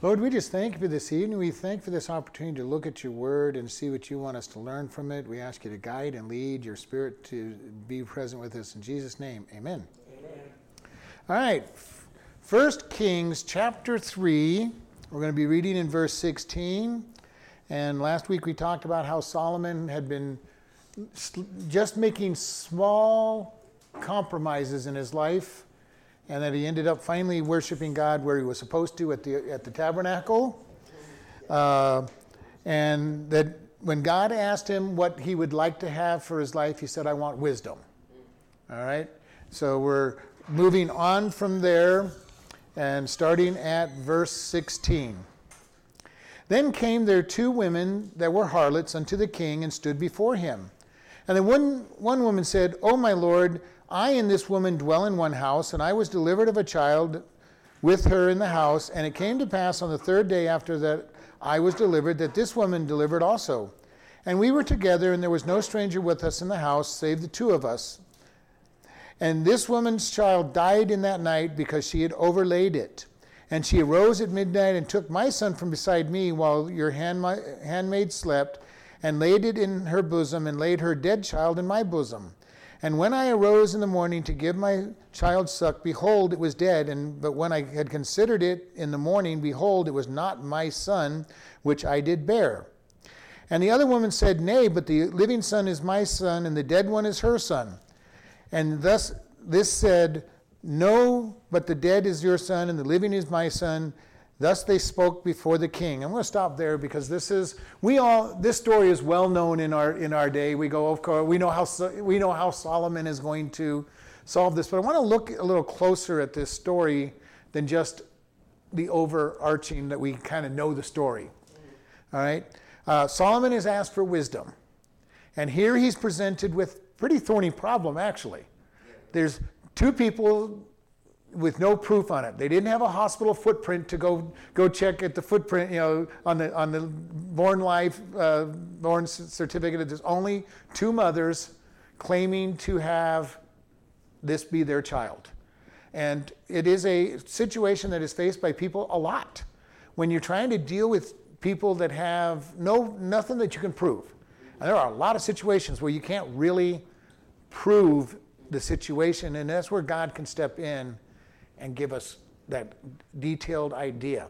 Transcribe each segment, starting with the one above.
Lord, we just thank you for this evening. We thank for this opportunity to look at your word and see what you want us to learn from it. We ask you to guide and lead your spirit to be present with us. In Jesus' name, amen. amen. All right. First Kings chapter 3. We're going to be reading in verse 16. And last week we talked about how Solomon had been just making small compromises in his life and that he ended up finally worshiping God where he was supposed to at the, at the tabernacle. Uh, and that when God asked him what he would like to have for his life, he said, I want wisdom. All right? So we're moving on from there and starting at verse 16. Then came there two women that were harlots unto the king and stood before him. And then one, one woman said, O my lord, I and this woman dwell in one house, and I was delivered of a child with her in the house. And it came to pass on the third day after that I was delivered that this woman delivered also. And we were together, and there was no stranger with us in the house, save the two of us. And this woman's child died in that night because she had overlaid it. And she arose at midnight and took my son from beside me while your handmaid slept, and laid it in her bosom, and laid her dead child in my bosom. And when I arose in the morning to give my child suck, behold, it was dead. And but when I had considered it in the morning, behold, it was not my son, which I did bear. And the other woman said, Nay, but the living son is my son, and the dead one is her son. And thus this said, No, but the dead is your son, and the living is my son. Thus they spoke before the king. I'm going to stop there because this is we all this story is well known in our in our day. We go of course we know how we know how Solomon is going to solve this, but I want to look a little closer at this story than just the overarching that we kind of know the story. All right, uh, Solomon is asked for wisdom, and here he's presented with pretty thorny problem actually. There's two people with no proof on it. They didn't have a hospital footprint to go go check at the footprint, you know, on the on the born life uh, born certificate. There's only two mothers claiming to have this be their child, and it is a situation that is faced by people a lot when you're trying to deal with people that have no nothing that you can prove. And there are a lot of situations where you can't really prove the situation, and that's where God can step in and give us that detailed idea.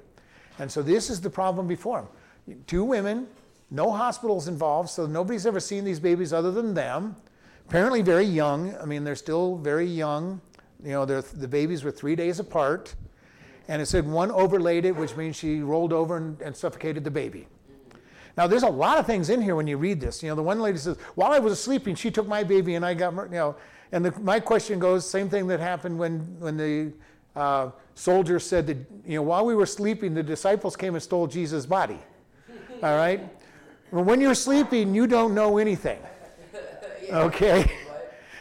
And so this is the problem before him. Two women, no hospitals involved, so nobody's ever seen these babies other than them. Apparently very young. I mean, they're still very young. You know, the babies were three days apart. And it said one overlaid it, which means she rolled over and, and suffocated the baby. Now, there's a lot of things in here when you read this. You know, the one lady says, while I was sleeping, she took my baby and I got, you know, and the, my question goes, same thing that happened when, when the uh, soldiers said that, you know, while we were sleeping, the disciples came and stole Jesus' body. All right? When you're sleeping, you don't know anything. Okay?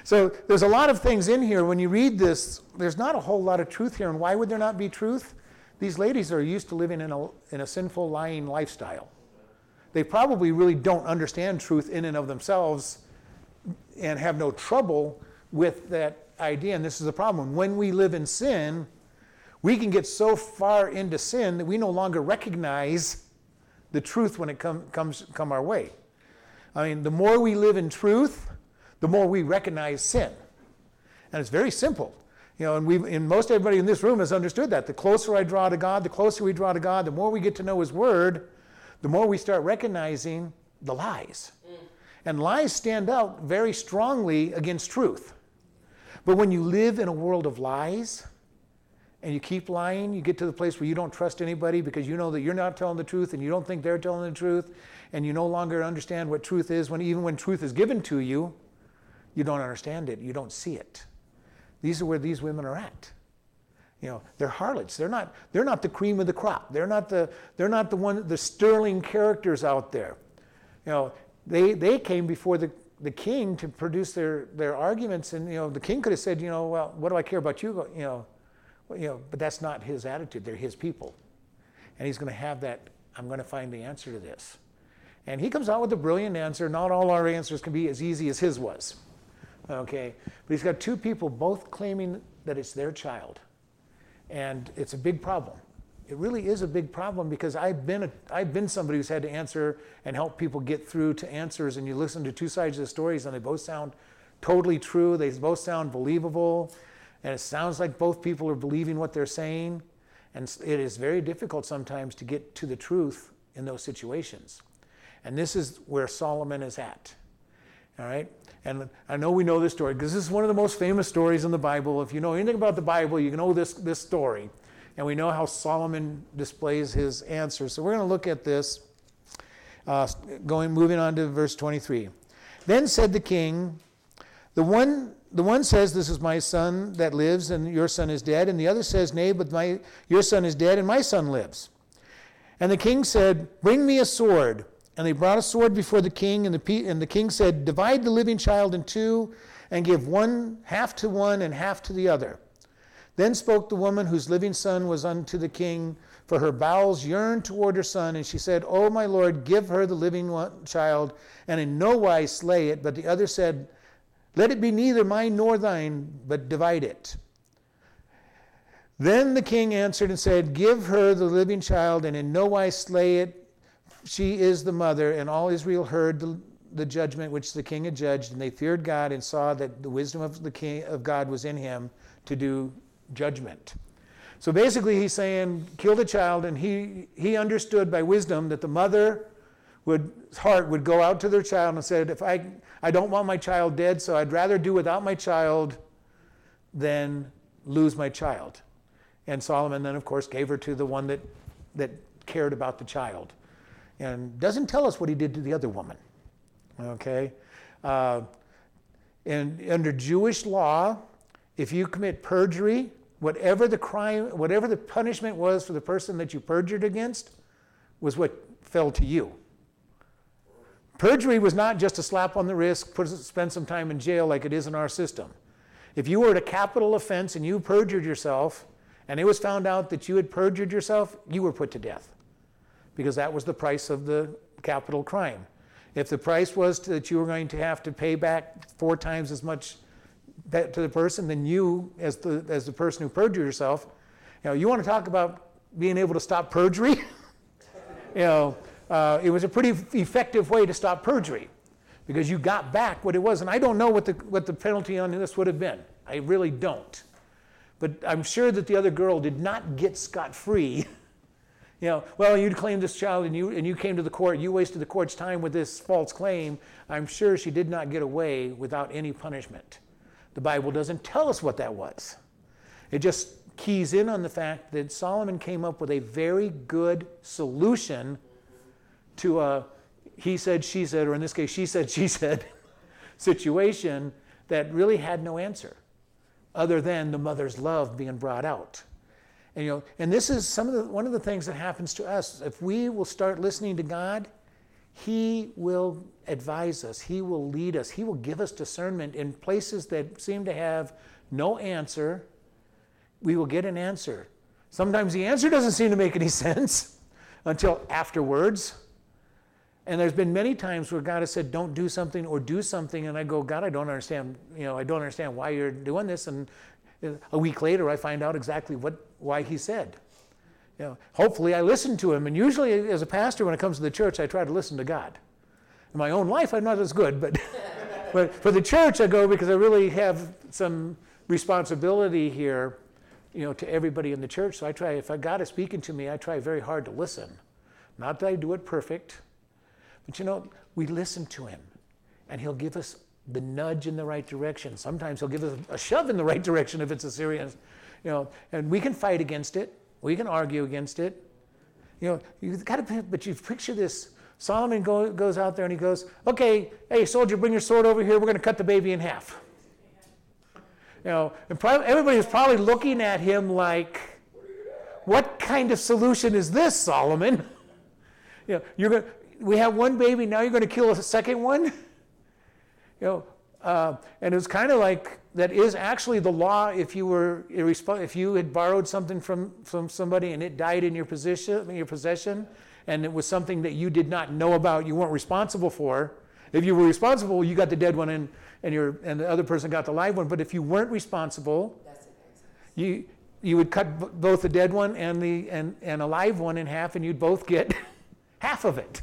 So there's a lot of things in here. When you read this, there's not a whole lot of truth here. And why would there not be truth? These ladies are used to living in a, in a sinful, lying lifestyle. They probably really don't understand truth in and of themselves and have no trouble with that idea, and this is the problem. When we live in sin, we can get so far into sin that we no longer recognize the truth when it com- comes come our way. I mean, the more we live in truth, the more we recognize sin. And it's very simple. You know, and we and most everybody in this room has understood that. The closer I draw to God, the closer we draw to God, the more we get to know His Word, the more we start recognizing the lies. Mm. And lies stand out very strongly against truth. But when you live in a world of lies and you keep lying, you get to the place where you don't trust anybody because you know that you're not telling the truth and you don't think they're telling the truth and you no longer understand what truth is when even when truth is given to you, you don't understand it, you don't see it. These are where these women are at. You know, they're harlots. They're not, they're not the cream of the crop. They're not the, they're not the one, the sterling characters out there. You know, they, they came before the, the king to produce their, their arguments. And, you know, the king could have said, you know, well, what do I care about you? You know, well, you know, but that's not his attitude. They're his people. And he's going to have that, I'm going to find the answer to this. And he comes out with a brilliant answer. Not all our answers can be as easy as his was. Okay? But he's got two people both claiming that it's their child. And it's a big problem. It really is a big problem because I've been a, I've been somebody who's had to answer and help people get through to answers, and you listen to two sides of the stories, and they both sound totally true. They both sound believable, and it sounds like both people are believing what they're saying. And it is very difficult sometimes to get to the truth in those situations. And this is where Solomon is at. All right? And I know we know this story because this is one of the most famous stories in the Bible. If you know anything about the Bible, you know this, this story. And we know how Solomon displays his answer. So we're going to look at this, uh, going, moving on to verse 23. Then said the king, the one, the one says, This is my son that lives, and your son is dead. And the other says, Nay, but my, your son is dead, and my son lives. And the king said, Bring me a sword. And they brought a sword before the king, and the, and the king said, Divide the living child in two, and give one half to one and half to the other. Then spoke the woman whose living son was unto the king, for her bowels yearned toward her son, and she said, O my lord, give her the living child, and in no wise slay it. But the other said, Let it be neither mine nor thine, but divide it. Then the king answered and said, Give her the living child, and in no wise slay it, she is the mother, and all Israel heard the, the judgment which the king had judged, and they feared God and saw that the wisdom of the king of God was in him to do judgment. So basically, he's saying, kill the child, and he he understood by wisdom that the mother would heart would go out to their child and said, if I I don't want my child dead, so I'd rather do without my child than lose my child. And Solomon then, of course, gave her to the one that that cared about the child and doesn't tell us what he did to the other woman. Okay? Uh, and under Jewish law, if you commit perjury, whatever the crime, whatever the punishment was for the person that you perjured against, was what fell to you. Perjury was not just a slap on the wrist, put, spend some time in jail like it is in our system. If you were at a capital offense and you perjured yourself, and it was found out that you had perjured yourself, you were put to death because that was the price of the capital crime. If the price was to, that you were going to have to pay back four times as much to the person, then you, as the, as the person who perjured yourself, you know, you want to talk about being able to stop perjury? you know, uh, it was a pretty effective way to stop perjury because you got back what it was. And I don't know what the, what the penalty on this would have been. I really don't. But I'm sure that the other girl did not get scot free You know, well, you claimed this child and you, and you came to the court, you wasted the court's time with this false claim. I'm sure she did not get away without any punishment. The Bible doesn't tell us what that was. It just keys in on the fact that Solomon came up with a very good solution to a he said, she said, or in this case, she said, she said situation that really had no answer other than the mother's love being brought out. And, you know, and this is some of the, one of the things that happens to us. If we will start listening to God, He will advise us, He will lead us, He will give us discernment in places that seem to have no answer. We will get an answer. Sometimes the answer doesn't seem to make any sense until afterwards. And there's been many times where God has said, "Don't do something" or "Do something," and I go, "God, I don't understand. You know, I don't understand why you're doing this." And a week later, I find out exactly what why he said. You know, hopefully I listen to him. And usually as a pastor, when it comes to the church, I try to listen to God. In my own life, I'm not as good, but, but for the church, I go because I really have some responsibility here, you know, to everybody in the church. So I try, if God is speaking to me, I try very hard to listen. Not that I do it perfect, but you know, we listen to him, and he'll give us the nudge in the right direction. Sometimes he'll give us a shove in the right direction if it's a serious you know, and we can fight against it. We can argue against it. You know, you've got to, but you picture this. Solomon go, goes out there and he goes, okay, hey, soldier, bring your sword over here. We're going to cut the baby in half. You know, and probably, everybody was probably looking at him like, what kind of solution is this, Solomon? You know, you're going we have one baby, now you're going to kill a second one? You know, uh, and it was kind of like that is actually the law if you were if you had borrowed something from, from somebody and it died in your position in your possession and it was something that you did not know about you weren't responsible for if you were responsible you got the dead one and, and your and the other person got the live one but if you weren't responsible you you would cut b- both the dead one and the and, and a live one in half, and you'd both get half of it.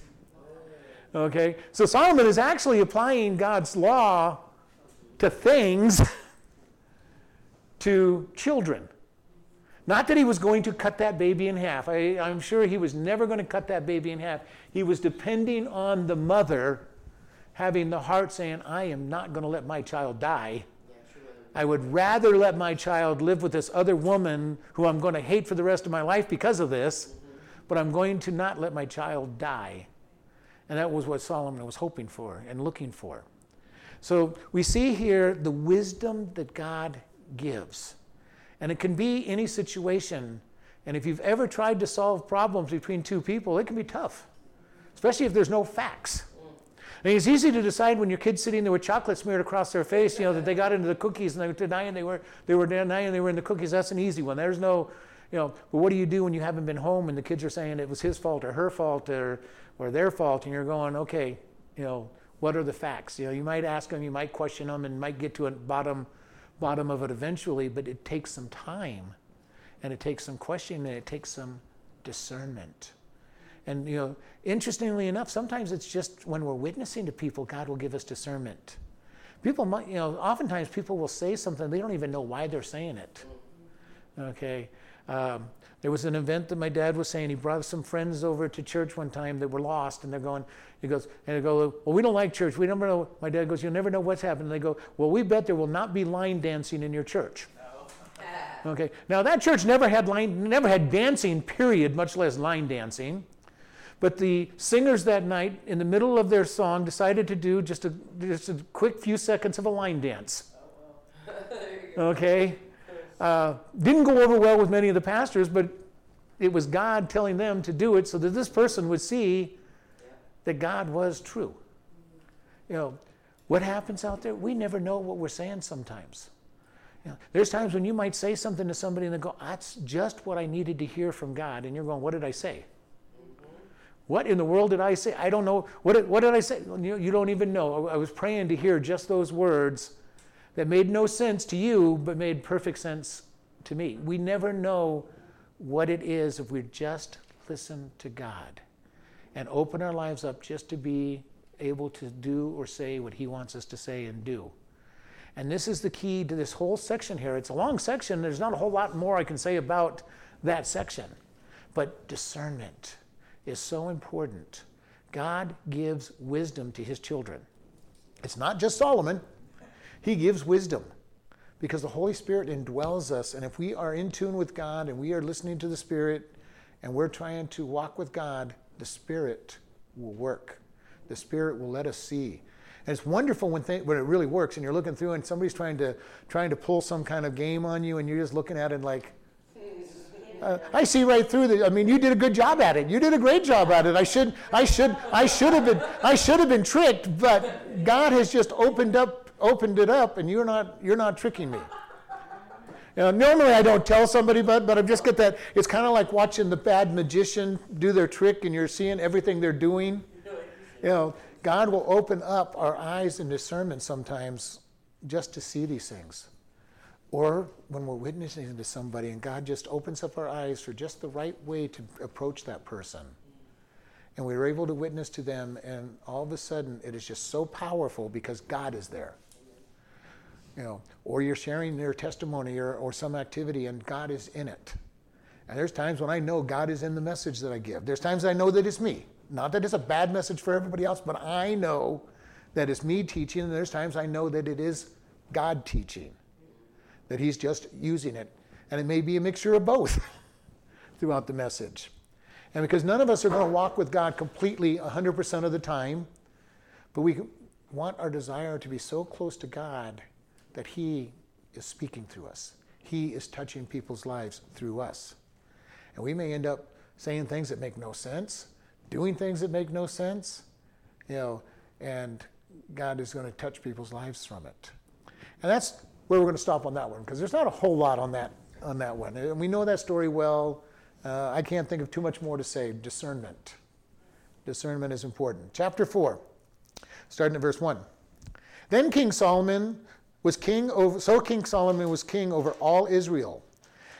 Okay? So Solomon is actually applying God's law to things to children. Not that he was going to cut that baby in half. I, am sure he was never going to cut that baby in half. He was depending on the mother having the heart saying, I am not going to let my child die. I would rather let my child live with this other woman who I'm going to hate for the rest of my life because of this, but I'm going to not let my child die. And that was what Solomon was hoping for and looking for. So we see here the wisdom that God gives. And it can be any situation. And if you've ever tried to solve problems between two people, it can be tough, especially if there's no facts. I mean, it's easy to decide when your kid's sitting there with chocolate smeared across their face, you know, that they got into the cookies and they were denying they were they were denying they were in the cookies. That's an easy one. There's no, you know, but what do you do when you haven't been home and the kids are saying it was his fault or her fault or or their fault, and you're going, okay, you know, what are the facts? You know, you might ask them, you might question them, and might get to a bottom bottom of it eventually, but it takes some time and it takes some questioning and it takes some discernment. And you know, interestingly enough, sometimes it's just when we're witnessing to people, God will give us discernment. People might, you know, oftentimes people will say something, they don't even know why they're saying it. Okay. Um, there was an event that my dad was saying. He brought some friends over to church one time that were lost, and they're going. He goes, and they go, well, we don't like church. We never know. My dad goes, you'll never know what's happening. They go, well, we bet there will not be line dancing in your church. No. Okay. Now that church never had line, never had dancing. Period. Much less line dancing. But the singers that night, in the middle of their song, decided to do just a just a quick few seconds of a line dance. Okay. Uh, didn't go over well with many of the pastors, but it was God telling them to do it so that this person would see that God was true. You know, what happens out there? We never know what we're saying sometimes. You know, there's times when you might say something to somebody and they go, That's just what I needed to hear from God. And you're going, What did I say? What in the world did I say? I don't know. What did, what did I say? You, you don't even know. I was praying to hear just those words that made no sense to you, but made perfect sense to me. We never know what it is if we just listen to God and open our lives up just to be able to do or say what He wants us to say and do. And this is the key to this whole section here. It's a long section. There's not a whole lot more I can say about that section. But discernment is so important. God gives wisdom to His children. It's not just Solomon, he gives wisdom because the Holy Spirit indwells us. And if we are in tune with God and we are listening to the Spirit and we're trying to walk with God, the Spirit will work. The Spirit will let us see. And it's wonderful when, th- when it really works and you're looking through and somebody's trying to, trying to pull some kind of game on you and you're just looking at it like, uh, I see right through the. I mean, you did a good job at it. You did a great job at it. I should, I should, I should have been, I should have been tricked. But God has just opened up opened it up and you're not, you're not tricking me. Know, normally I don't tell somebody, but, but I just get that. It's kind of like watching the bad magician do their trick and you're seeing everything they're doing. You know, God will open up our eyes and discernment sometimes just to see these things. Or when we're witnessing to somebody and God just opens up our eyes for just the right way to approach that person and we are able to witness to them, and all of a sudden it is just so powerful because God is there you know, or you're sharing their testimony or, or some activity and God is in it. And there's times when I know God is in the message that I give. There's times I know that it's me. Not that it's a bad message for everybody else, but I know that it's me teaching, and there's times I know that it is God teaching, that He's just using it. And it may be a mixture of both throughout the message. And because none of us are going to walk with God completely 100% of the time, but we want our desire to be so close to God that He is speaking through us. He is touching people's lives through us. And we may end up saying things that make no sense, doing things that make no sense, you know, and God is going to touch people's lives from it. And that's where we're going to stop on that one because there's not a whole lot on that on that one. And we know that story well. Uh, I can't think of too much more to say. Discernment. Discernment is important. Chapter 4, starting at verse 1. Then King Solomon was king over, so King Solomon was king over all Israel.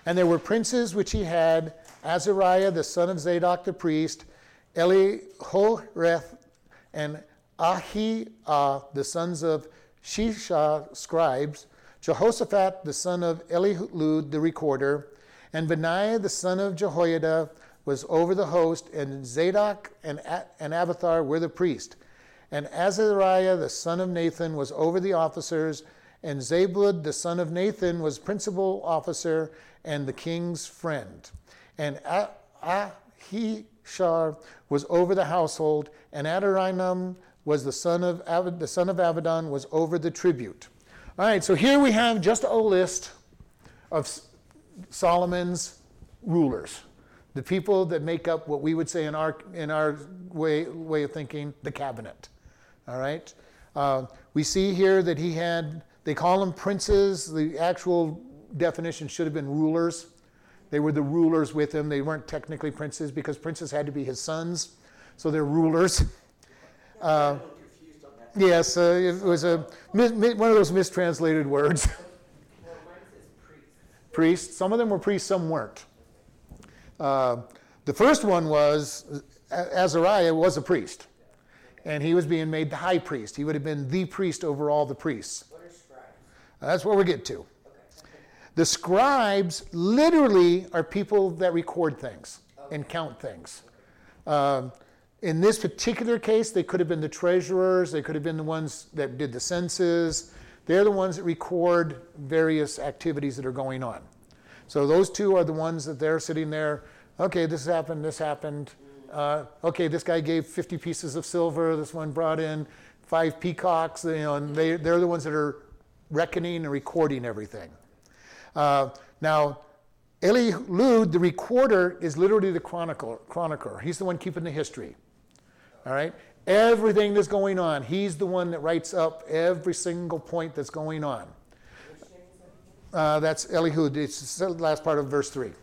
And there were princes which he had Azariah the son of Zadok the priest, Elihoreph, and Ahiah the sons of Shisha scribes, Jehoshaphat the son of Elihud the recorder, and Benaiah the son of Jehoiada was over the host, and Zadok and, and Abiathar were the priest. And Azariah the son of Nathan was over the officers, and Zabud the son of Nathan was principal officer and the king's friend. And Ahishar was over the household, and Adoniram was the son of Ab- the son of Abidan was over the tribute. All right, so here we have just a list of Solomon's rulers the people that make up what we would say in our, in our way, way of thinking, the cabinet. All right? Uh, we see here that he had, they call them princes. The actual definition should have been rulers. They were the rulers with him. They weren't technically princes because princes had to be his sons. So they're rulers. Uh, yes, uh, it was a, one of those mistranslated words. priests. Some of them were priests, some weren't. Uh, the first one was Azariah was a priest, and he was being made the high priest. He would have been the priest over all the priests. That's where we get to. The scribes literally are people that record things and count things. Uh, in this particular case, they could have been the treasurers, they could have been the ones that did the census. They're the ones that record various activities that are going on. So those two are the ones that they're sitting there. Okay, this happened, this happened. Uh, okay, this guy gave 50 pieces of silver. This one brought in five peacocks. You know, and they, they're the ones that are reckoning and recording everything. Uh, now, Elihud, the recorder, is literally the chronicle, chronicler. He's the one keeping the history. All right? Everything that's going on, he's the one that writes up every single point that's going on. Uh, that's Elihud. It's the last part of verse 3. It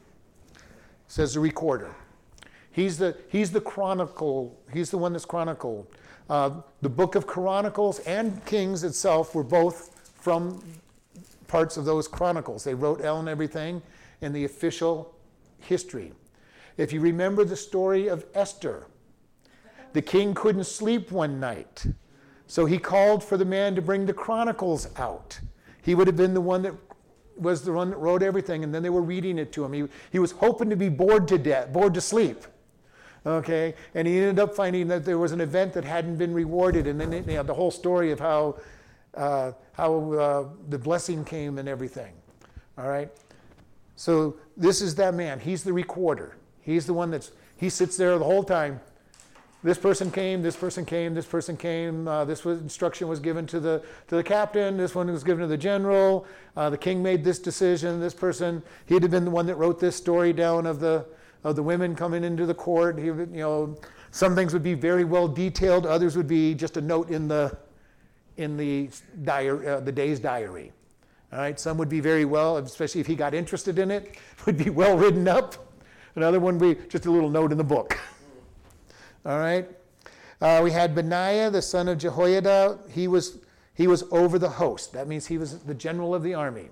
says the recorder. He's the, he's the chronicle. He's the one that's chronicled. Uh, the book of Chronicles and Kings itself were both from parts of those chronicles. They wrote El and everything in the official history. If you remember the story of Esther, the king couldn't sleep one night. So he called for the man to bring the chronicles out. He would have been the one that was the one that wrote everything, and then they were reading it to him. He, he was hoping to be bored to death, bored to sleep. Okay, and he ended up finding that there was an event that hadn't been rewarded, and then you know, the whole story of how uh, how uh, the blessing came and everything. All right, so this is that man. He's the recorder. He's the one that's he sits there the whole time this person came, this person came, this person came. Uh, this was, instruction was given to the to the captain. This one was given to the general. Uh, the king made this decision. This person, he'd have been the one that wrote this story down of the of the women coming into the court. He, you know, some things would be very well detailed. Others would be just a note in the in the diary, uh, the day's diary. All right. Some would be very well, especially if he got interested in it, would be well written up. Another one would be just a little note in the book. All right. Uh, we had Benaiah, the son of Jehoiada. He was, he was over the host. That means he was the general of the army.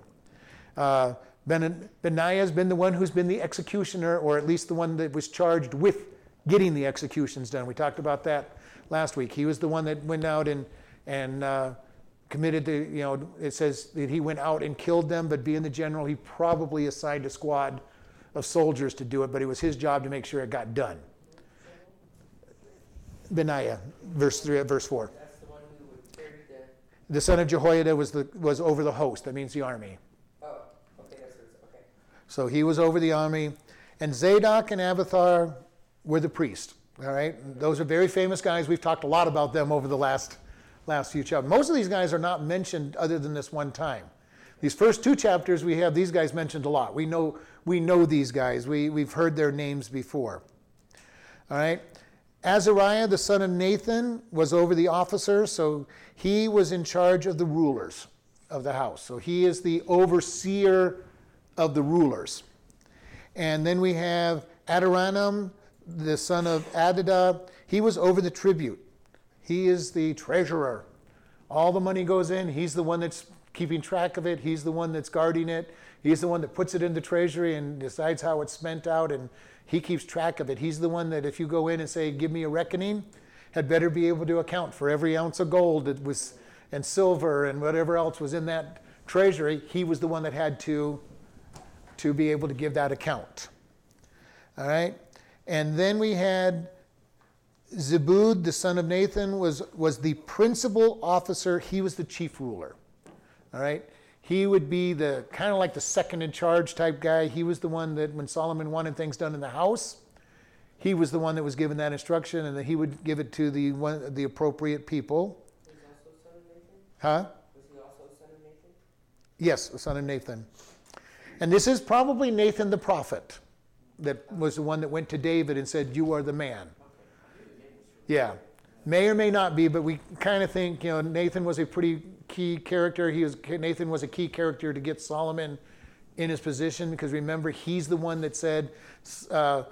Uh, ben, Benaiah has been the one who's been the executioner, or at least the one that was charged with getting the executions done. We talked about that last week. He was the one that went out and, and uh, committed the, you know, it says that he went out and killed them, but being the general, he probably assigned a squad of soldiers to do it, but it was his job to make sure it got done. Benaiah, verse three, verse four. The, the son of Jehoiada was the was over the host. That means the army. Oh, okay, that's okay. So he was over the army, and Zadok and Abiathar were the priest. All right, those are very famous guys. We've talked a lot about them over the last last few chapters. Most of these guys are not mentioned other than this one time. These first two chapters, we have these guys mentioned a lot. We know we know these guys. We we've heard their names before. All right. Azariah, the son of Nathan, was over the officers, so he was in charge of the rulers of the house. So he is the overseer of the rulers. And then we have Adoniram, the son of Adida. He was over the tribute. He is the treasurer. All the money goes in. He's the one that's keeping track of it. He's the one that's guarding it. He's the one that puts it in the treasury and decides how it's spent out, and he keeps track of it. He's the one that if you go in and say, "Give me a reckoning," had better be able to account for every ounce of gold that was and silver and whatever else was in that treasury. He was the one that had to to be able to give that account. All right, and then we had Zabud, the son of Nathan, was was the principal officer. He was the chief ruler. All right. He would be the kind of like the second in charge type guy. He was the one that when Solomon wanted things done in the house, he was the one that was given that instruction, and that he would give it to the one, the appropriate people. Was also a Nathan. Huh? Was he also a son of Nathan? Yes, the son of Nathan. And this is probably Nathan the prophet that was the one that went to David and said, You are the man. Yeah. May or may not be, but we kind of think, you know, Nathan was a pretty key character. He was Nathan was a key character to get Solomon in his position because remember, he's the one that said, uh,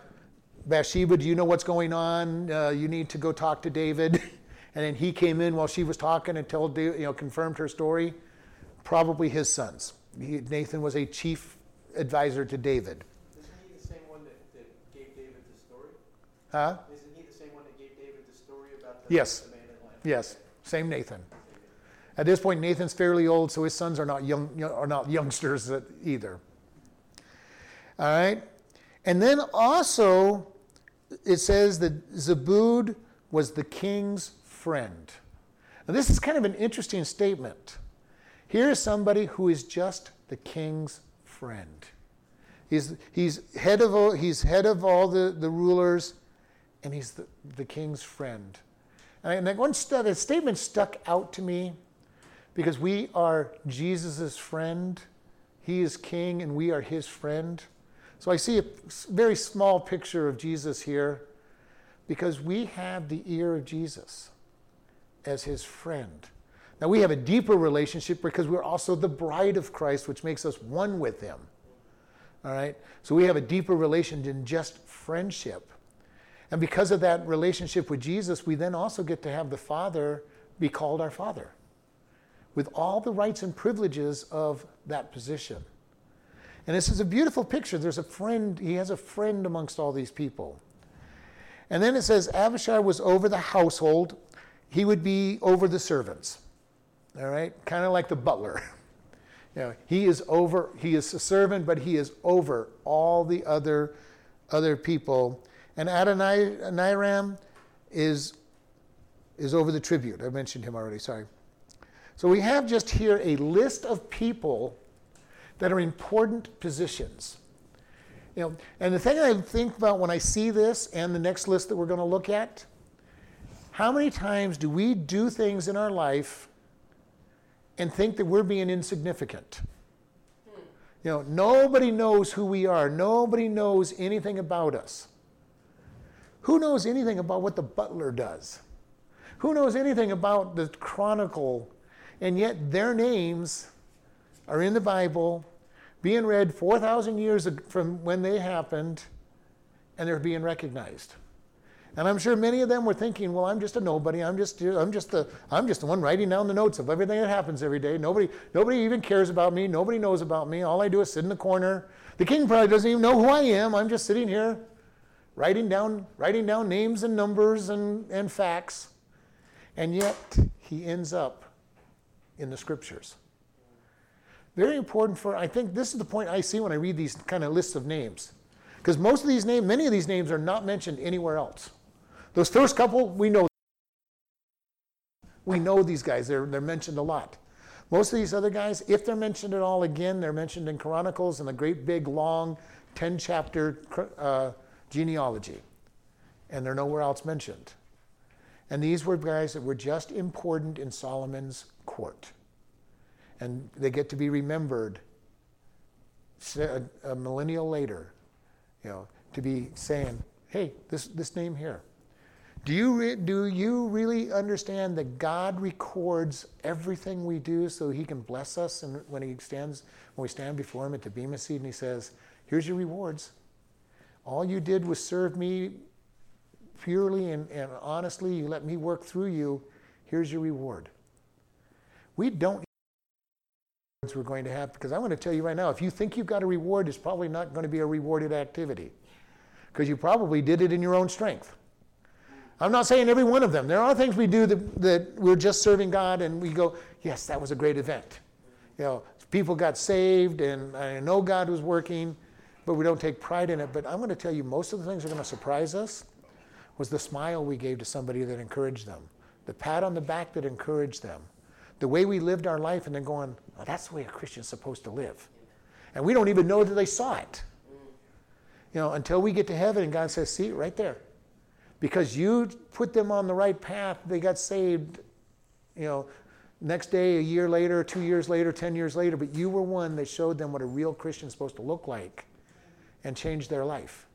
Bathsheba, do you know what's going on? Uh, you need to go talk to David. And then he came in while she was talking and told, you know, confirmed her story. Probably his sons. He, Nathan was a chief advisor to David. Isn't he the same one that, that gave David the story? Huh? Isn't he the same one that gave David the story about the, Yes. Yes, same Nathan. At this point, Nathan's fairly old, so his sons are not young, are not youngsters either. All right, and then also it says that Zabud was the king's friend. Now, this is kind of an interesting statement. Here is somebody who is just the king's friend. He's, he's, head, of he's head of all the, the rulers, and he's the, the king's friend. And that one st- that statement stuck out to me because we are Jesus' friend. He is king, and we are his friend. So I see a very small picture of Jesus here because we have the ear of Jesus as his friend. Now, we have a deeper relationship because we're also the bride of Christ, which makes us one with him. All right? So we have a deeper relation than just friendship. And because of that relationship with Jesus, we then also get to have the Father be called our Father with all the rights and privileges of that position. And this is a beautiful picture. There's a friend, he has a friend amongst all these people. And then it says Abishai was over the household he would be over the servants. All right? Kind of like the butler. you know, he is over, he is a servant, but he is over all the other, other people. And Adoniram is, is over the tribute. I mentioned him already, sorry. So we have just here a list of people that are important positions. You know, and the thing I think about when I see this and the next list that we're going to look at how many times do we do things in our life and think that we're being insignificant? You know, nobody knows who we are. Nobody knows anything about us. Who knows anything about what the butler does? Who knows anything about the chronicle? And yet their names are in the Bible, being read 4,000 years from when they happened, and they're being recognized. And I'm sure many of them were thinking, well, I'm just a nobody. I'm just, I'm just, the, I'm just the one writing down the notes of everything that happens every day. Nobody, nobody even cares about me. Nobody knows about me. All I do is sit in the corner. The king probably doesn't even know who I am. I'm just sitting here writing down, writing down names and numbers and, and facts. And yet, he ends up in the scriptures. Very important for, I think this is the point I see when I read these kind of lists of names. Because most of these names, many of these names are not mentioned anywhere else. Those first couple, we know. We know these guys, they're, they're mentioned a lot. Most of these other guys, if they're mentioned at all again, they're mentioned in Chronicles and the great big long 10 chapter uh, genealogy. And they're nowhere else mentioned. And these were guys that were just important in Solomon's court. And they get to be remembered a, a uh, millennial later, you know, to be saying, hey, this, this name here. Do you, re- do you really understand that God records everything we do so he can bless us and when he stands when we stand before him at the Bema seat and he says, Here's your rewards. All you did was serve me purely and, and honestly. You let me work through you. Here's your reward. We don't we're going to have because I want to tell you right now if you think you've got a reward, it's probably not going to be a rewarded activity because you probably did it in your own strength. I'm not saying every one of them. There are things we do that, that we're just serving God and we go, yes, that was a great event. You know, people got saved and I know God was working, but we don't take pride in it. But I'm going to tell you, most of the things that are going to surprise us was the smile we gave to somebody that encouraged them, the pat on the back that encouraged them, the way we lived our life and then going, oh, that's the way a Christian's supposed to live. And we don't even know that they saw it. You know, until we get to heaven and God says, see, right there. Because you put them on the right path, they got saved, you know, next day, a year later, two years later, 10 years later, but you were one that showed them what a real Christian's supposed to look like and changed their life.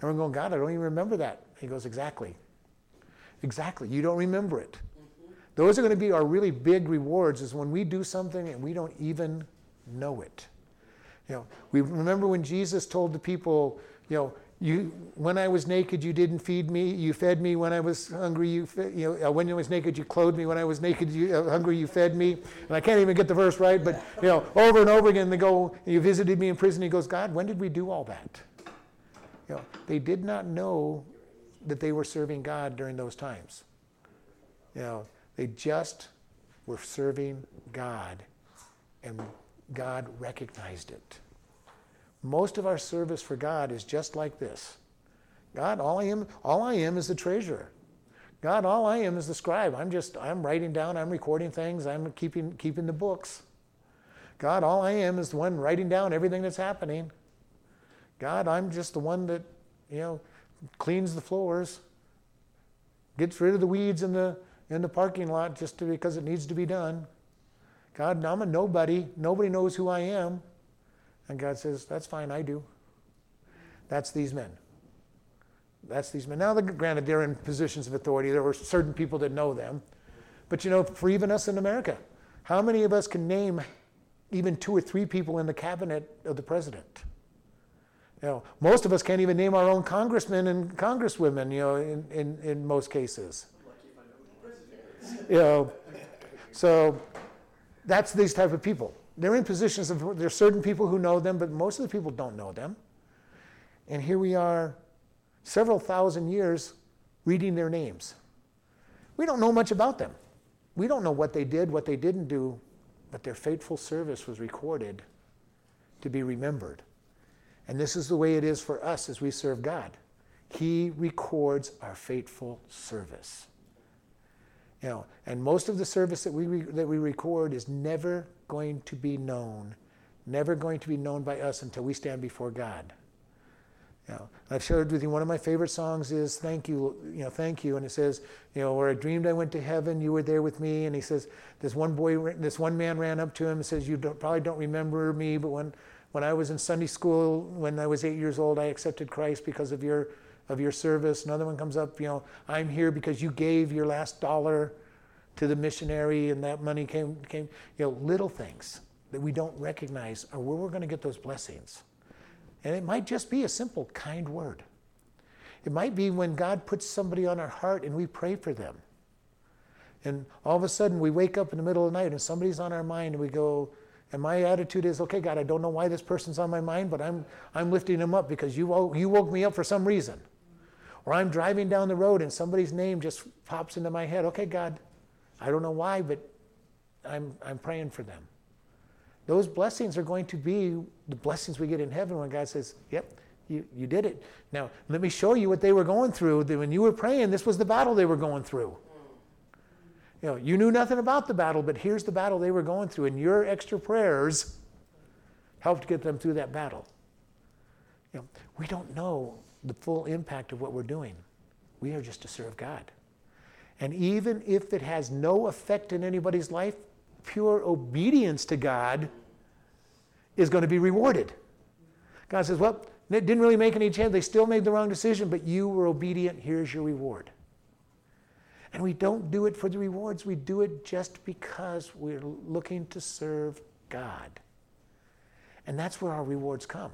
And we're going, God, I don't even remember that. He goes, Exactly. Exactly. You don't remember it. Mm-hmm. Those are going to be our really big rewards is when we do something and we don't even know it. You know, we remember when Jesus told the people, you know, you, when I was naked, you didn't feed me. You fed me when I was hungry. You, fed, you know, when I was naked, you clothed me. When I was naked, you, uh, hungry, you fed me. And I can't even get the verse right, but you know, over and over again, they go, "You visited me in prison." He goes, "God, when did we do all that?" You know, they did not know that they were serving God during those times. You know, they just were serving God, and God recognized it. Most of our service for God is just like this. God, all I am, all I am is the treasurer. God, all I am is the scribe. I'm just, I'm writing down, I'm recording things, I'm keeping, keeping the books. God, all I am is the one writing down everything that's happening. God, I'm just the one that, you know, cleans the floors, gets rid of the weeds in the, in the parking lot just to, because it needs to be done. God, I'm a nobody. Nobody knows who I am. And God says, That's fine, I do. That's these men. That's these men. Now, granted, they're in positions of authority. There were certain people that know them. But you know, for even us in America, how many of us can name even two or three people in the cabinet of the president? You know, most of us can't even name our own congressmen and congresswomen, you know, in, in, in most cases. You know, so that's these type of people. They're in positions of, there's certain people who know them, but most of the people don't know them. And here we are, several thousand years, reading their names. We don't know much about them. We don't know what they did, what they didn't do, but their faithful service was recorded to be remembered. And this is the way it is for us as we serve God. He records our faithful service. You know, and most of the service that we, re- that we record is never going to be known, never going to be known by us until we stand before God. You know, I've shared with you one of my favorite songs is "Thank You," you know, "Thank You," and it says, you know, where I dreamed I went to heaven, you were there with me. And he says, this one boy, this one man ran up to him and says, "You don't, probably don't remember me, but when when I was in Sunday school, when I was eight years old, I accepted Christ because of your of your service. Another one comes up, you know, I'm here because you gave your last dollar to the missionary and that money came, came you know, little things that we don't recognize are where we're going to get those blessings. And it might just be a simple, kind word. It might be when God puts somebody on our heart and we pray for them. And all of a sudden we wake up in the middle of the night and somebody's on our mind and we go, and my attitude is, okay, God, I don't know why this person's on my mind, but I'm, I'm lifting them up because you, you woke me up for some reason. Or I'm driving down the road and somebody's name just pops into my head. Okay, God, I don't know why, but I'm, I'm praying for them. Those blessings are going to be the blessings we get in heaven when God says, Yep, you, you did it. Now, let me show you what they were going through. When you were praying, this was the battle they were going through. You know, you knew nothing about the battle, but here's the battle they were going through, and your extra prayers helped get them through that battle. You know, we don't know the full impact of what we're doing. We are just to serve God. And even if it has no effect in anybody's life, pure obedience to God is going to be rewarded. God says, Well, it didn't really make any change. They still made the wrong decision, but you were obedient. Here's your reward. And we don't do it for the rewards, we do it just because we're looking to serve God. And that's where our rewards come.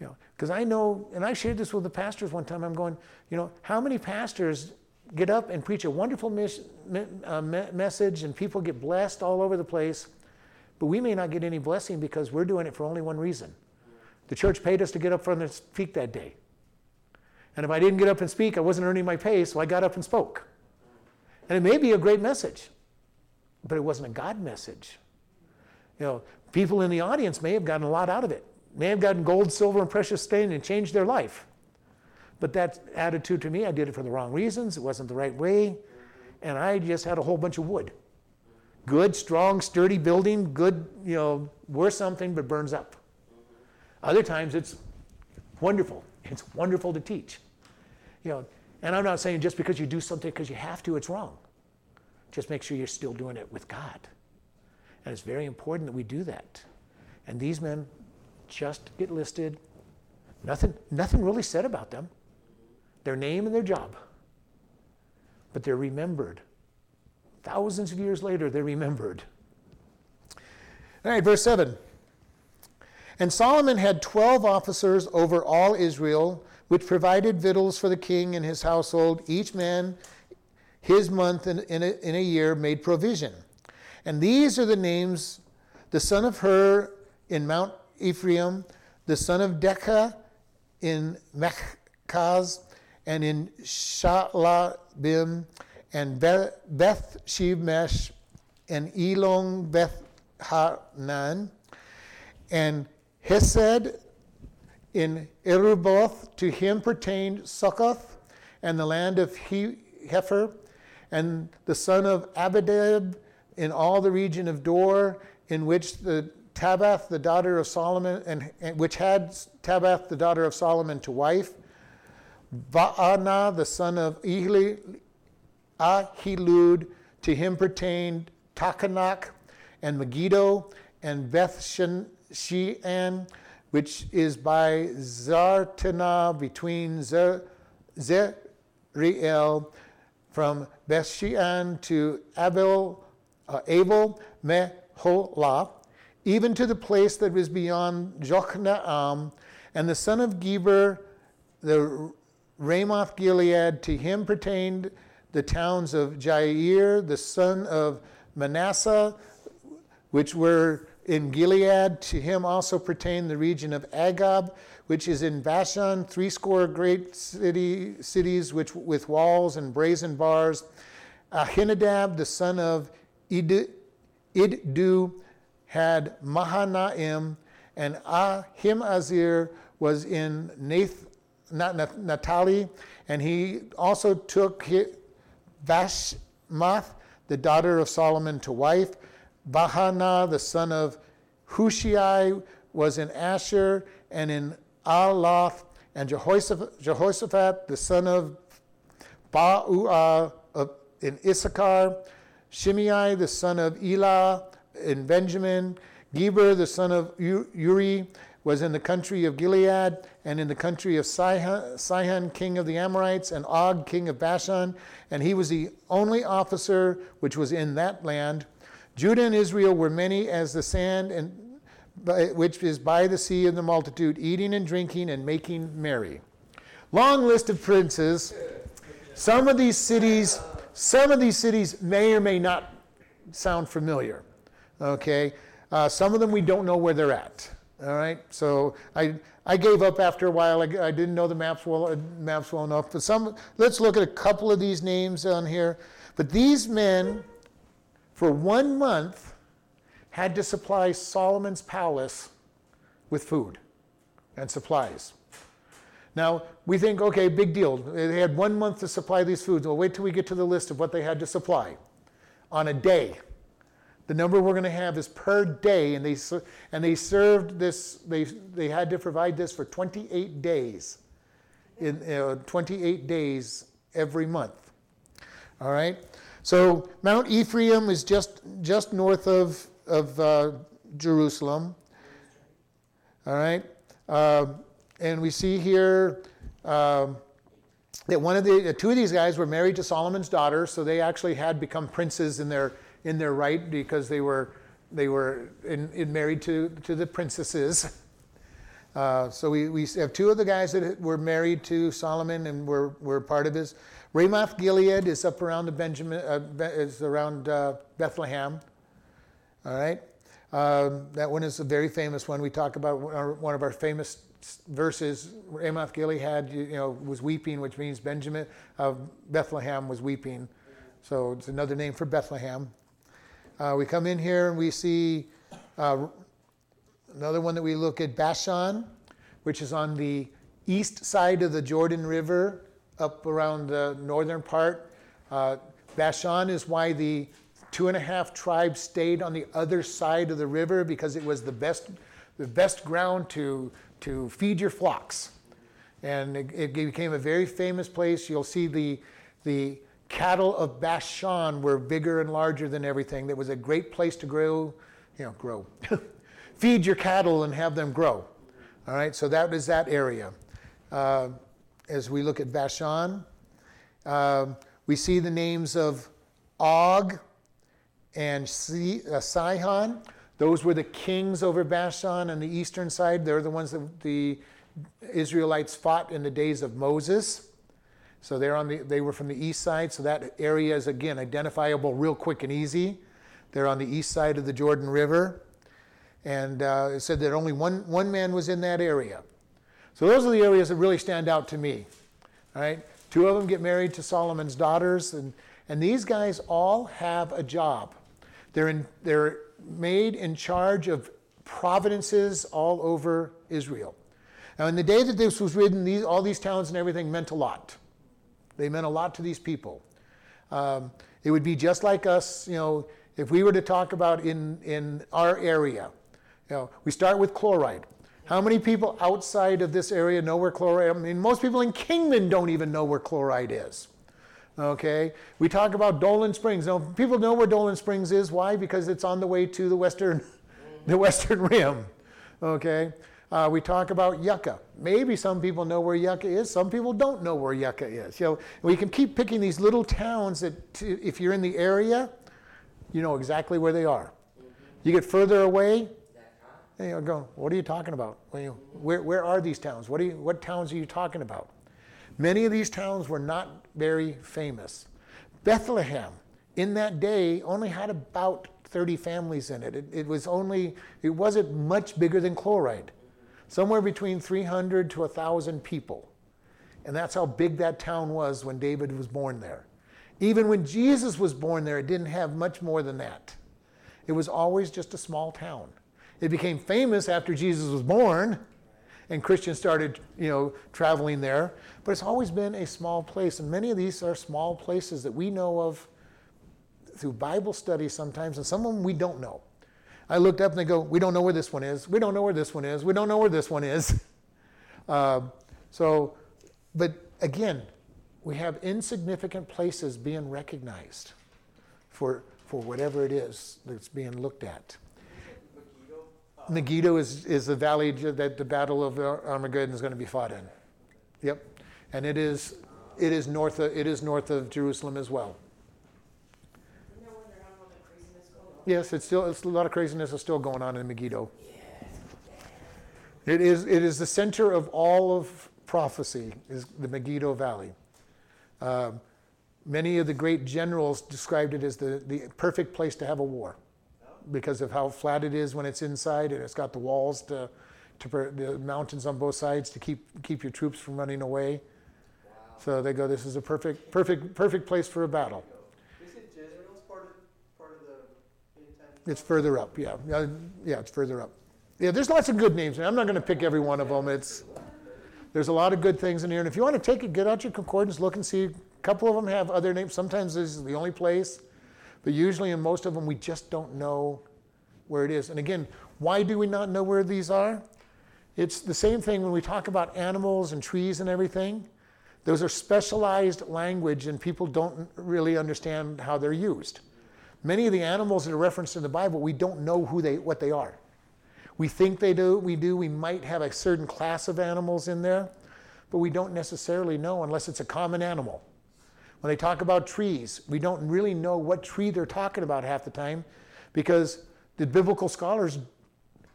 You know, because I know, and I shared this with the pastors one time. I'm going, you know, how many pastors get up and preach a wonderful mes- uh, message and people get blessed all over the place. but we may not get any blessing because we're doing it for only one reason. The church paid us to get up front and speak that day. And if I didn't get up and speak, I wasn't earning my pay, so I got up and spoke. And it may be a great message, but it wasn't a God message. You know, people in the audience may have gotten a lot out of it, may have gotten gold, silver, and precious stone and changed their life. But that attitude to me, I did it for the wrong reasons. It wasn't the right way. And I just had a whole bunch of wood. Good, strong, sturdy building, good, you know, worth something, but burns up. Other times it's wonderful. It's wonderful to teach. You know, and I'm not saying just because you do something because you have to, it's wrong. Just make sure you're still doing it with God. And it's very important that we do that. And these men just get listed. Nothing, nothing really said about them. Their name and their job. But they're remembered. Thousands of years later, they're remembered. All right, verse 7. And Solomon had 12 officers over all Israel, which provided victuals for the king and his household. Each man his month in, in, a, in a year made provision. And these are the names the son of Hur in Mount Ephraim, the son of Dekar in Makaz, and in Shaalbim, and Beth Shemesh, and Elon Beth Hanan, and Hesed in Eruboth. To him pertained Succoth, and the land of Hepher, and the son of Abidab in all the region of Dor, in which the Tabbath, the daughter of Solomon, and, and which had Tabath, the daughter of Solomon, to wife. Baana, the son of Ehli, Ahilud, to him pertained Takanach and Megiddo and Beth Shean, which is by Zartanah between Zer, Zeriel, from Bethshean to Abel, uh, Abel Meholah, even to the place that was beyond Jokneam, and the son of Geber, the Ramoth Gilead, to him pertained the towns of Jair, the son of Manasseh, which were in Gilead. To him also pertained the region of Agab, which is in Bashan, threescore great city, cities which, with walls and brazen bars. Ahinadab, the son of Id, Iddu, had Mahanaim, and ah, Ahimazir was in Nath, not Naphtali, and he also took Vashmath, the daughter of Solomon, to wife. Bahana, the son of Hushai, was in Asher and in Aloth, and Jehoshaphat the son of Ba'uah in Issachar, Shimei, the son of Elah in Benjamin, Geber, the son of Uri, was in the country of Gilead and in the country of Sihon, Sihon, king of the Amorites, and Og, king of Bashan, and he was the only officer which was in that land. Judah and Israel were many as the sand, and which is by the sea of the multitude, eating and drinking and making merry. Long list of princes. Some of these cities, some of these cities may or may not sound familiar. Okay, uh, some of them we don't know where they're at. All right, so I I gave up after a while. I, I didn't know the maps well maps well enough. But some, let's look at a couple of these names on here. But these men, for one month, had to supply Solomon's palace with food and supplies. Now, we think, okay, big deal. They had one month to supply these foods. Well, wait till we get to the list of what they had to supply on a day. The number we're going to have is per day, and they, and they served this, they, they had to provide this for 28 days. In uh, 28 days every month. All right? So Mount Ephraim is just, just north of, of uh, Jerusalem. All right? Uh, and we see here uh, that one of the two of these guys were married to Solomon's daughter, so they actually had become princes in their in their right because they were they were in, in married to to the princesses. Uh, so we, we have two of the guys that were married to Solomon and were, were part of his. Ramoth Gilead is up around the Benjamin uh, is around uh, Bethlehem. All right. Um, that one is a very famous one. We talk about one of our famous verses. Ramoth Gilead, you, you know, was weeping, which means Benjamin of Bethlehem was weeping. So it's another name for Bethlehem. Uh, we come in here and we see uh, another one that we look at Bashan, which is on the east side of the Jordan River, up around the northern part. Uh, Bashan is why the two and a half tribes stayed on the other side of the river because it was the best, the best ground to, to feed your flocks. And it, it became a very famous place. You'll see the, the cattle of Bashan were bigger and larger than everything. That was a great place to grow, you know, grow. Feed your cattle and have them grow. All right, so that is that area. Uh, as we look at Bashan, um, we see the names of Og and uh, Sihon. Those were the kings over Bashan on the eastern side. They're the ones that the Israelites fought in the days of Moses. So they're on the, they were from the east side. So that area is again identifiable real quick and easy. They're on the east side of the Jordan River. And uh, it said that only one, one man was in that area. So those are the areas that really stand out to me. All right? Two of them get married to Solomon's daughters, and, and these guys all have a job. They're, in, they're made in charge of providences all over Israel. Now, in the day that this was written, these, all these towns and everything meant a lot. They meant a lot to these people. Um, it would be just like us, you know, if we were to talk about in, in our area. You know, we start with chloride. How many people outside of this area know where chloride? I mean, most people in Kingman don't even know where chloride is. Okay, we talk about Dolan Springs. Now, people know where Dolan Springs is. Why? Because it's on the way to the western, the western rim. Okay, uh, we talk about Yucca. Maybe some people know where Yucca is. Some people don't know where Yucca is. You know, we can keep picking these little towns that, t- if you're in the area, you know exactly where they are. You get further away, and you're going, what are you talking about? Where, where are these towns? What, are you, what towns are you talking about? Many of these towns were not very famous. Bethlehem, in that day, only had about 30 families in it. It, it was only, it wasn't much bigger than Chloride. Somewhere between 300 to 1,000 people. And that's how big that town was when David was born there. Even when Jesus was born there, it didn't have much more than that. It was always just a small town. It became famous after Jesus was born, and Christians started, you know, traveling there. But it's always been a small place, and many of these are small places that we know of through Bible study sometimes, and some of them we don't know. I looked up and they go, "We don't know where this one is. We don't know where this one is. We don't know where this one is." Uh, so, but again, we have insignificant places being recognized for for whatever it is that's being looked at. Megiddo, is, is the valley that the Battle of Armageddon is going to be fought in. Yep, and it is it is north of it is north of Jerusalem as well. Isn't that when they're having all that craziness going on? Yes, it's still it's a lot of craziness is still going on in Megiddo. It is it is the center of all of prophecy is the Megiddo Valley. Um, many of the great generals described it as the, the perfect place to have a war because of how flat it is when it's inside and it's got the walls to, to the mountains on both sides to keep keep your troops from running away. So they go, this is a perfect perfect perfect place for a battle. Isn't Jezreel's part of, part of the end time? It's further up, yeah. yeah. Yeah, it's further up. Yeah, there's lots of good names. I'm not going to pick every one of them. It's there's a lot of good things in here. And if you want to take it, get out your concordance, look and see. A couple of them have other names. Sometimes this is the only place, but usually in most of them we just don't know where it is. And again, why do we not know where these are? It's the same thing when we talk about animals and trees and everything. Those are specialized language, and people don't really understand how they're used. Many of the animals that are referenced in the Bible, we don't know who they, what they are. We think they do, we do. We might have a certain class of animals in there, but we don't necessarily know unless it's a common animal. When they talk about trees, we don't really know what tree they're talking about half the time because the biblical scholars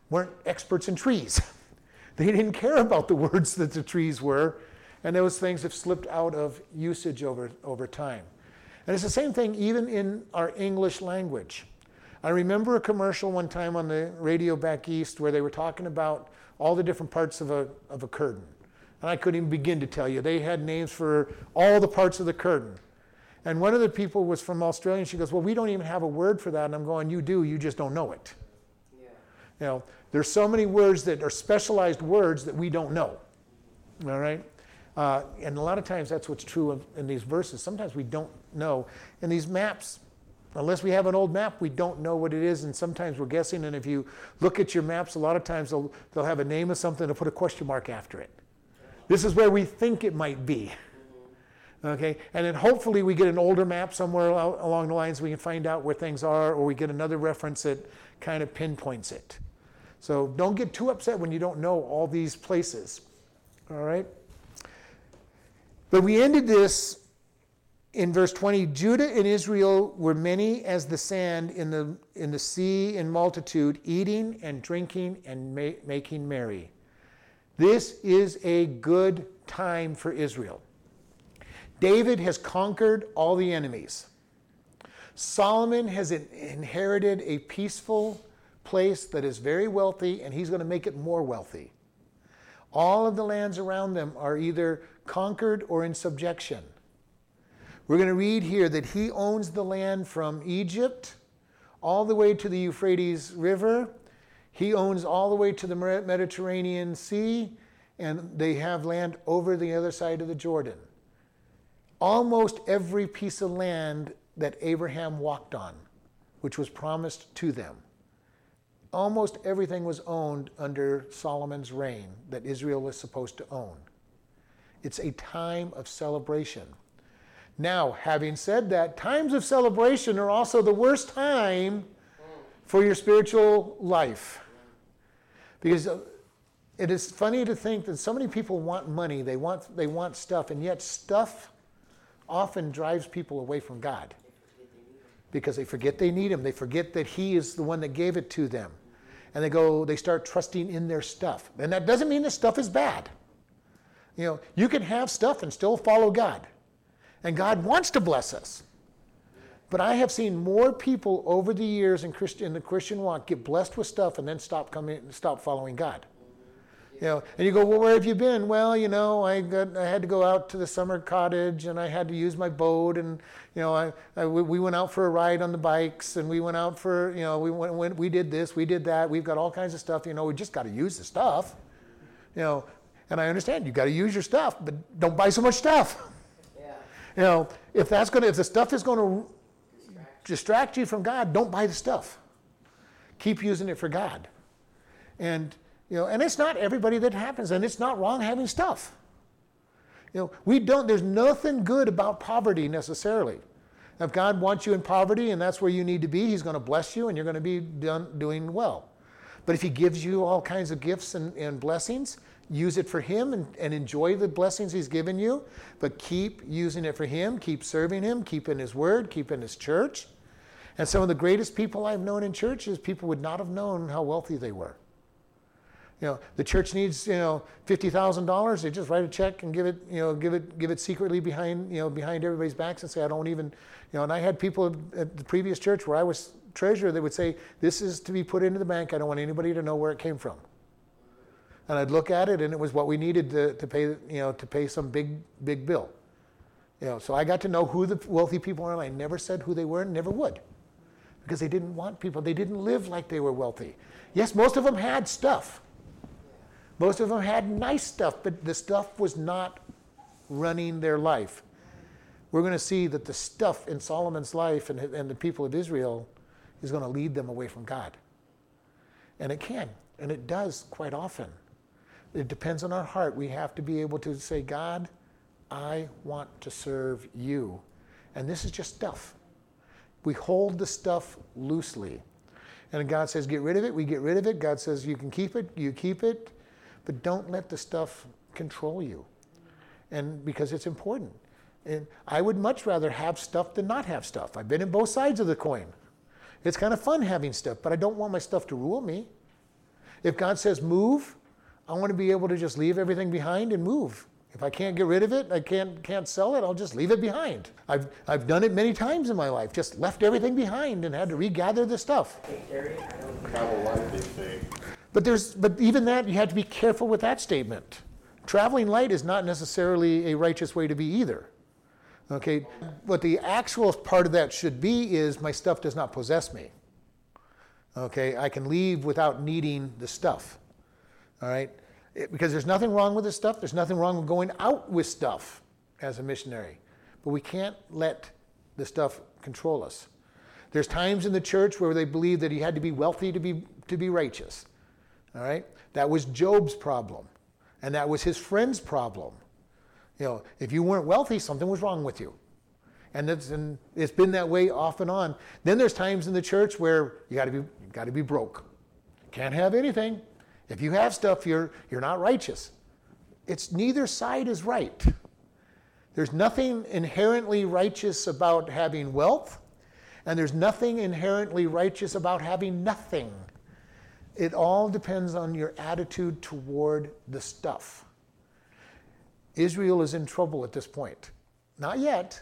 weren't experts in trees. they didn't care about the words that the trees were, and those things have slipped out of usage over, over time. And it's the same thing even in our English language. I remember a commercial one time on the radio back east where they were talking about all the different parts of a, of a curtain. And I couldn't even begin to tell you. They had names for all the parts of the curtain. And one of the people was from Australia, and she goes, Well, we don't even have a word for that. And I'm going, You do, you just don't know it. Yeah. You know, there's so many words that are specialized words that we don't know. All right? Uh, and a lot of times that's what's true of, in these verses. Sometimes we don't know. And these maps, unless we have an old map, we don't know what it is. And sometimes we're guessing. And if you look at your maps, a lot of times they'll, they'll have a name of something and put a question mark after it. This is where we think it might be. Okay, and then hopefully we get an older map somewhere along the lines we can find out where things are, or we get another reference that kind of pinpoints it. So don't get too upset when you don't know all these places. All right? But we ended this in verse 20 Judah and Israel were many as the sand in the, in the sea in multitude, eating and drinking and ma- making merry. This is a good time for Israel. David has conquered all the enemies. Solomon has in- inherited a peaceful place that is very wealthy, and he's going to make it more wealthy. All of the lands around them are either conquered or in subjection. We're going to read here that he owns the land from Egypt all the way to the Euphrates River. He owns all the way to the Mediterranean Sea, and they have land over the other side of the Jordan. Almost every piece of land that Abraham walked on, which was promised to them, almost everything was owned under Solomon's reign that Israel was supposed to own. It's a time of celebration. Now, having said that, times of celebration are also the worst time for your spiritual life. Because uh, it is funny to think that so many people want money, they want, they want stuff, and yet stuff often drives people away from God because they forget they need Him. They forget that He is the one that gave it to them. And they go, they start trusting in their stuff. And that doesn't mean the stuff is bad. You know, you can have stuff and still follow God. And God wants to bless us. But I have seen more people over the years in, Christ, in the Christian walk get blessed with stuff and then stop coming, stop following God. You know, and you go, well, where have you been? Well, you know, I got, I had to go out to the summer cottage, and I had to use my boat, and you know, I, I we went out for a ride on the bikes, and we went out for, you know, we went, went we did this, we did that. We've got all kinds of stuff. You know, we just got to use the stuff. You know, and I understand you got to use your stuff, but don't buy so much stuff. You know, if that's gonna, if the stuff is going to distract you from God, don't buy the stuff. Keep using it for God. And you know, and it's not everybody that happens, and it's not wrong having stuff. You know, we don't. There's nothing good about poverty necessarily. If God wants you in poverty and that's where you need to be, He's going to bless you, and you're going to be done, doing well. But if He gives you all kinds of gifts and, and blessings, use it for Him and, and enjoy the blessings He's given you. But keep using it for Him. Keep serving Him. Keep in His Word. Keep in His church. And some of the greatest people I've known in churches, people would not have known how wealthy they were. You know, the church needs you know fifty thousand dollars. They just write a check and give it you know give it give it secretly behind you know behind everybody's backs and say I don't even you know. And I had people at the previous church where I was treasurer that would say this is to be put into the bank. I don't want anybody to know where it came from. And I'd look at it and it was what we needed to, to pay you know to pay some big big bill. You know, so I got to know who the wealthy people were, And I never said who they were and never would because they didn't want people. They didn't live like they were wealthy. Yes, most of them had stuff. Most of them had nice stuff, but the stuff was not running their life. We're going to see that the stuff in Solomon's life and, and the people of Israel is going to lead them away from God. And it can, and it does quite often. It depends on our heart. We have to be able to say, God, I want to serve you. And this is just stuff. We hold the stuff loosely. And God says, get rid of it. We get rid of it. God says, you can keep it. You keep it. But don't let the stuff control you. And because it's important. And I would much rather have stuff than not have stuff. I've been in both sides of the coin. It's kind of fun having stuff, but I don't want my stuff to rule me. If God says move, I want to be able to just leave everything behind and move If I can't get rid of it, I can't can't sell it, I'll just leave it behind. I've I've done it many times in my life, just left everything behind and had to regather the stuff. But there's but even that you have to be careful with that statement. Traveling light is not necessarily a righteous way to be either. Okay, what the actual part of that should be is my stuff does not possess me. Okay, I can leave without needing the stuff. All right, It- because there's nothing wrong with the stuff. There's nothing wrong with going out with stuff as a missionary, but we can't let the stuff control us. There's times in the church where they believe that he had to be wealthy to be to be righteous. All right, that was Job's problem, and that was his friend's problem. You know, if you weren't wealthy, something was wrong with you. And it's, and it's been that way off and on. Then there's times in the church where you got to be you got to be broke. Can't have anything. If you have stuff, you're you're not righteous. It's neither side is right. There's nothing inherently righteous about having wealth, and there's nothing inherently righteous about having nothing. It all depends on your attitude toward the stuff. Israel is in trouble at this point. Not yet,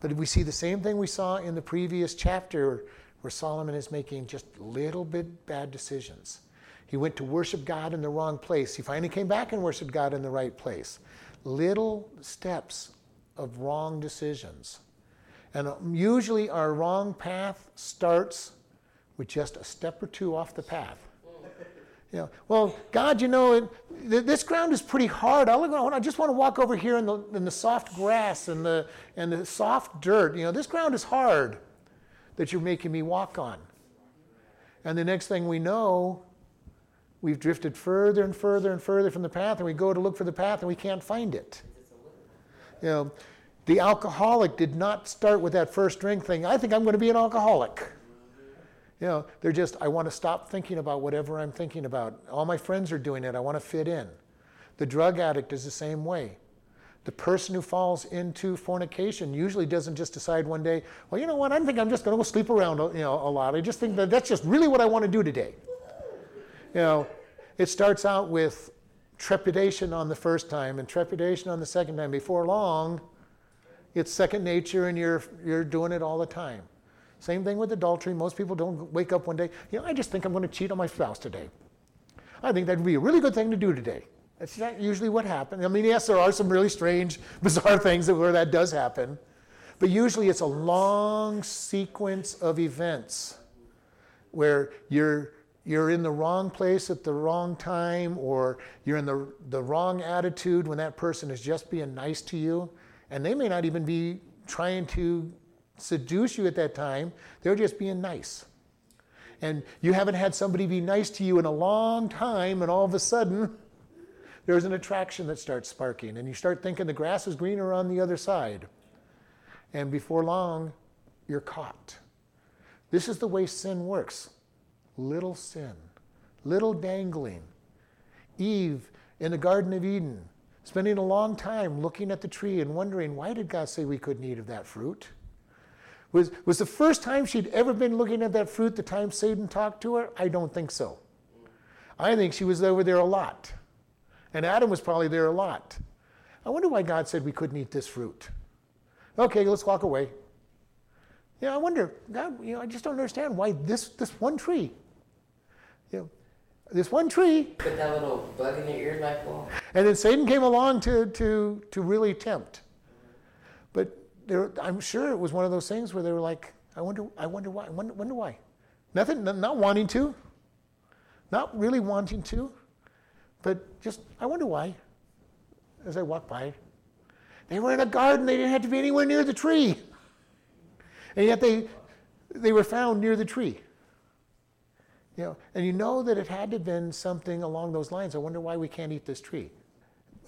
but we see the same thing we saw in the previous chapter where Solomon is making just little bit bad decisions. He went to worship God in the wrong place. He finally came back and worshiped God in the right place. Little steps of wrong decisions. And usually our wrong path starts with just a step or two off the path. You know, well, God, you know, this ground is pretty hard. I, look, I just want to walk over here in the, in the soft grass and the, and the soft dirt. You know, this ground is hard that you're making me walk on. And the next thing we know, we've drifted further and further and further from the path, and we go to look for the path and we can't find it. You know, the alcoholic did not start with that first drink thing. I think I'm going to be an alcoholic. You know, they're just, I want to stop thinking about whatever I'm thinking about. All my friends are doing it. I want to fit in. The drug addict is the same way. The person who falls into fornication usually doesn't just decide one day, well, you know what, I think I'm just going to go sleep around you know, a lot. I just think that that's just really what I want to do today. You know, it starts out with trepidation on the first time and trepidation on the second time. Before long, it's second nature and you're, you're doing it all the time. Same thing with adultery. Most people don't wake up one day, you know, I just think I'm going to cheat on my spouse today. I think that'd be a really good thing to do today. That's not usually what happens. I mean, yes, there are some really strange, bizarre things where that does happen, but usually it's a long sequence of events where you're you're in the wrong place at the wrong time, or you're in the, the wrong attitude when that person is just being nice to you, and they may not even be trying to seduce you at that time, they're just being nice. And you haven't had somebody be nice to you in a long time, and all of a sudden, there's an attraction that starts sparking, and you start thinking the grass is greener on the other side. And before long, you're caught. This is the way sin works little sin, little dangling. Eve in the Garden of Eden, spending a long time looking at the tree and wondering, why did God say we couldn't eat of that fruit? Was, was the first time she'd ever been looking at that fruit the time Satan talked to her? I don't think so. I think she was over there a lot. And Adam was probably there a lot. I wonder why God said we couldn't eat this fruit. Okay, let's walk away. Yeah, I wonder, God, you know, I just don't understand why this, this one tree. You know, this one tree. Put that little bug in your ear like, well, And then Satan came along to, to, to really tempt. But there, I'm sure it was one of those things where they were like, I wonder, I wonder why, I wonder, wonder why. Nothing, not wanting to, not really wanting to, but just, I wonder why, as I walk by. They were in a garden, they didn't have to be anywhere near the tree. And yet they, they were found near the tree. You know, and you know that it had to have been something along those lines. I wonder why we can't eat this tree.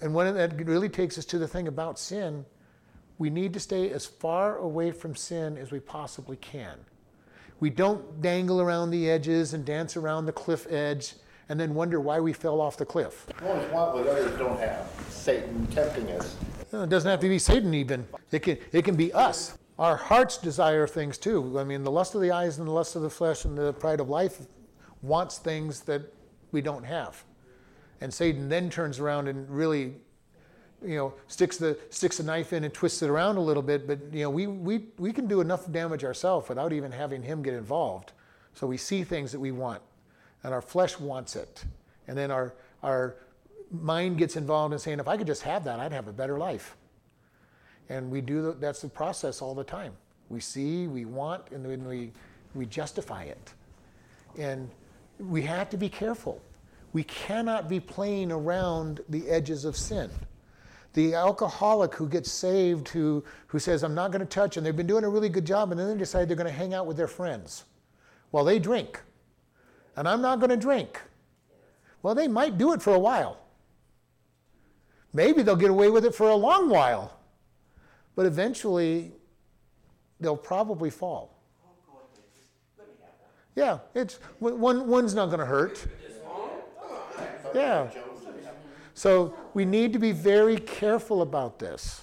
And when that really takes us to the thing about sin, we need to stay as far away from sin as we possibly can. We don't dangle around the edges and dance around the cliff edge and then wonder why we fell off the cliff. We always want what others don't have. Satan tempting us. No, It doesn't have to be Satan even. It can, it can be us. Our hearts desire things too. I mean, the lust of the eyes and the lust of the flesh and the pride of life wants things that we don't have. And Satan then turns around and really you know, sticks the sticks the knife in and twists it around a little bit. But you know, we we we can do enough damage ourselves without even having him get involved. So we see things that we want, and our flesh wants it, and then our our mind gets involved in saying, if I could just have that, I'd have a better life. And we do the, that's the process all the time. We see, we want, and then we we justify it. And we have to be careful. We cannot be playing around the edges of sin. The alcoholic who gets saved, who, who says, I'm not going to touch, and they've been doing a really good job, and then they decide they're going to hang out with their friends while they drink. And I'm not going to drink. Well, they might do it for a while. Maybe they'll get away with it for a long while. But eventually, they'll probably fall. Yeah, it's one, one's not going to hurt. Yeah. So we need to be very careful about this.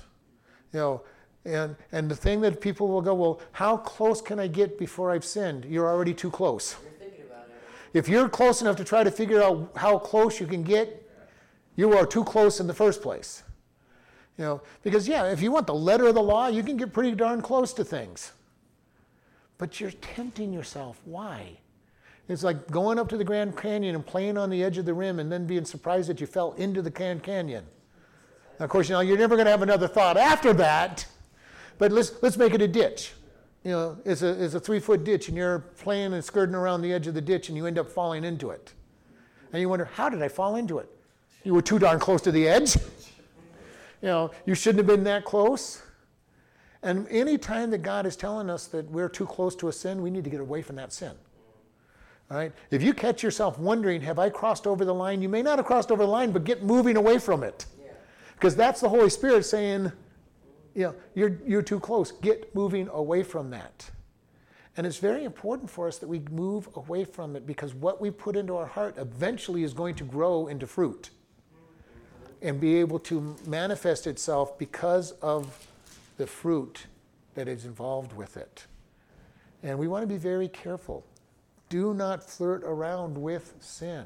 You know, and, and the thing that people will go, well, how close can I get before I've sinned? You're already too close. You're thinking about it. If you're close enough to try to figure out how close you can get, you are too close in the first place. You know, because yeah, if you want the letter of the law, you can get pretty darn close to things. But you're tempting yourself. Why? It's like going up to the Grand Canyon and playing on the edge of the rim and then being surprised that you fell into the Grand Canyon. Now, of course, you know, you're never going to have another thought after that, but let's, let's make it a ditch. You know, it's a, it's a three foot ditch and you're playing and skirting around the edge of the ditch and you end up falling into it. And you wonder, how did I fall into it? You were too darn close to the edge. you know, you shouldn't have been that close. And any time that God is telling us that we're too close to a sin, we need to get away from that sin. All right? If you catch yourself wondering, have I crossed over the line? You may not have crossed over the line, but get moving away from it. Because that's the Holy Spirit saying, you know, you're, you're too close. Get moving away from that. And it's very important for us that we move away from it because what we put into our heart eventually is going to grow into fruit and be able to manifest itself because of the fruit that is involved with it. And we want to be very careful. Do not flirt around with sin.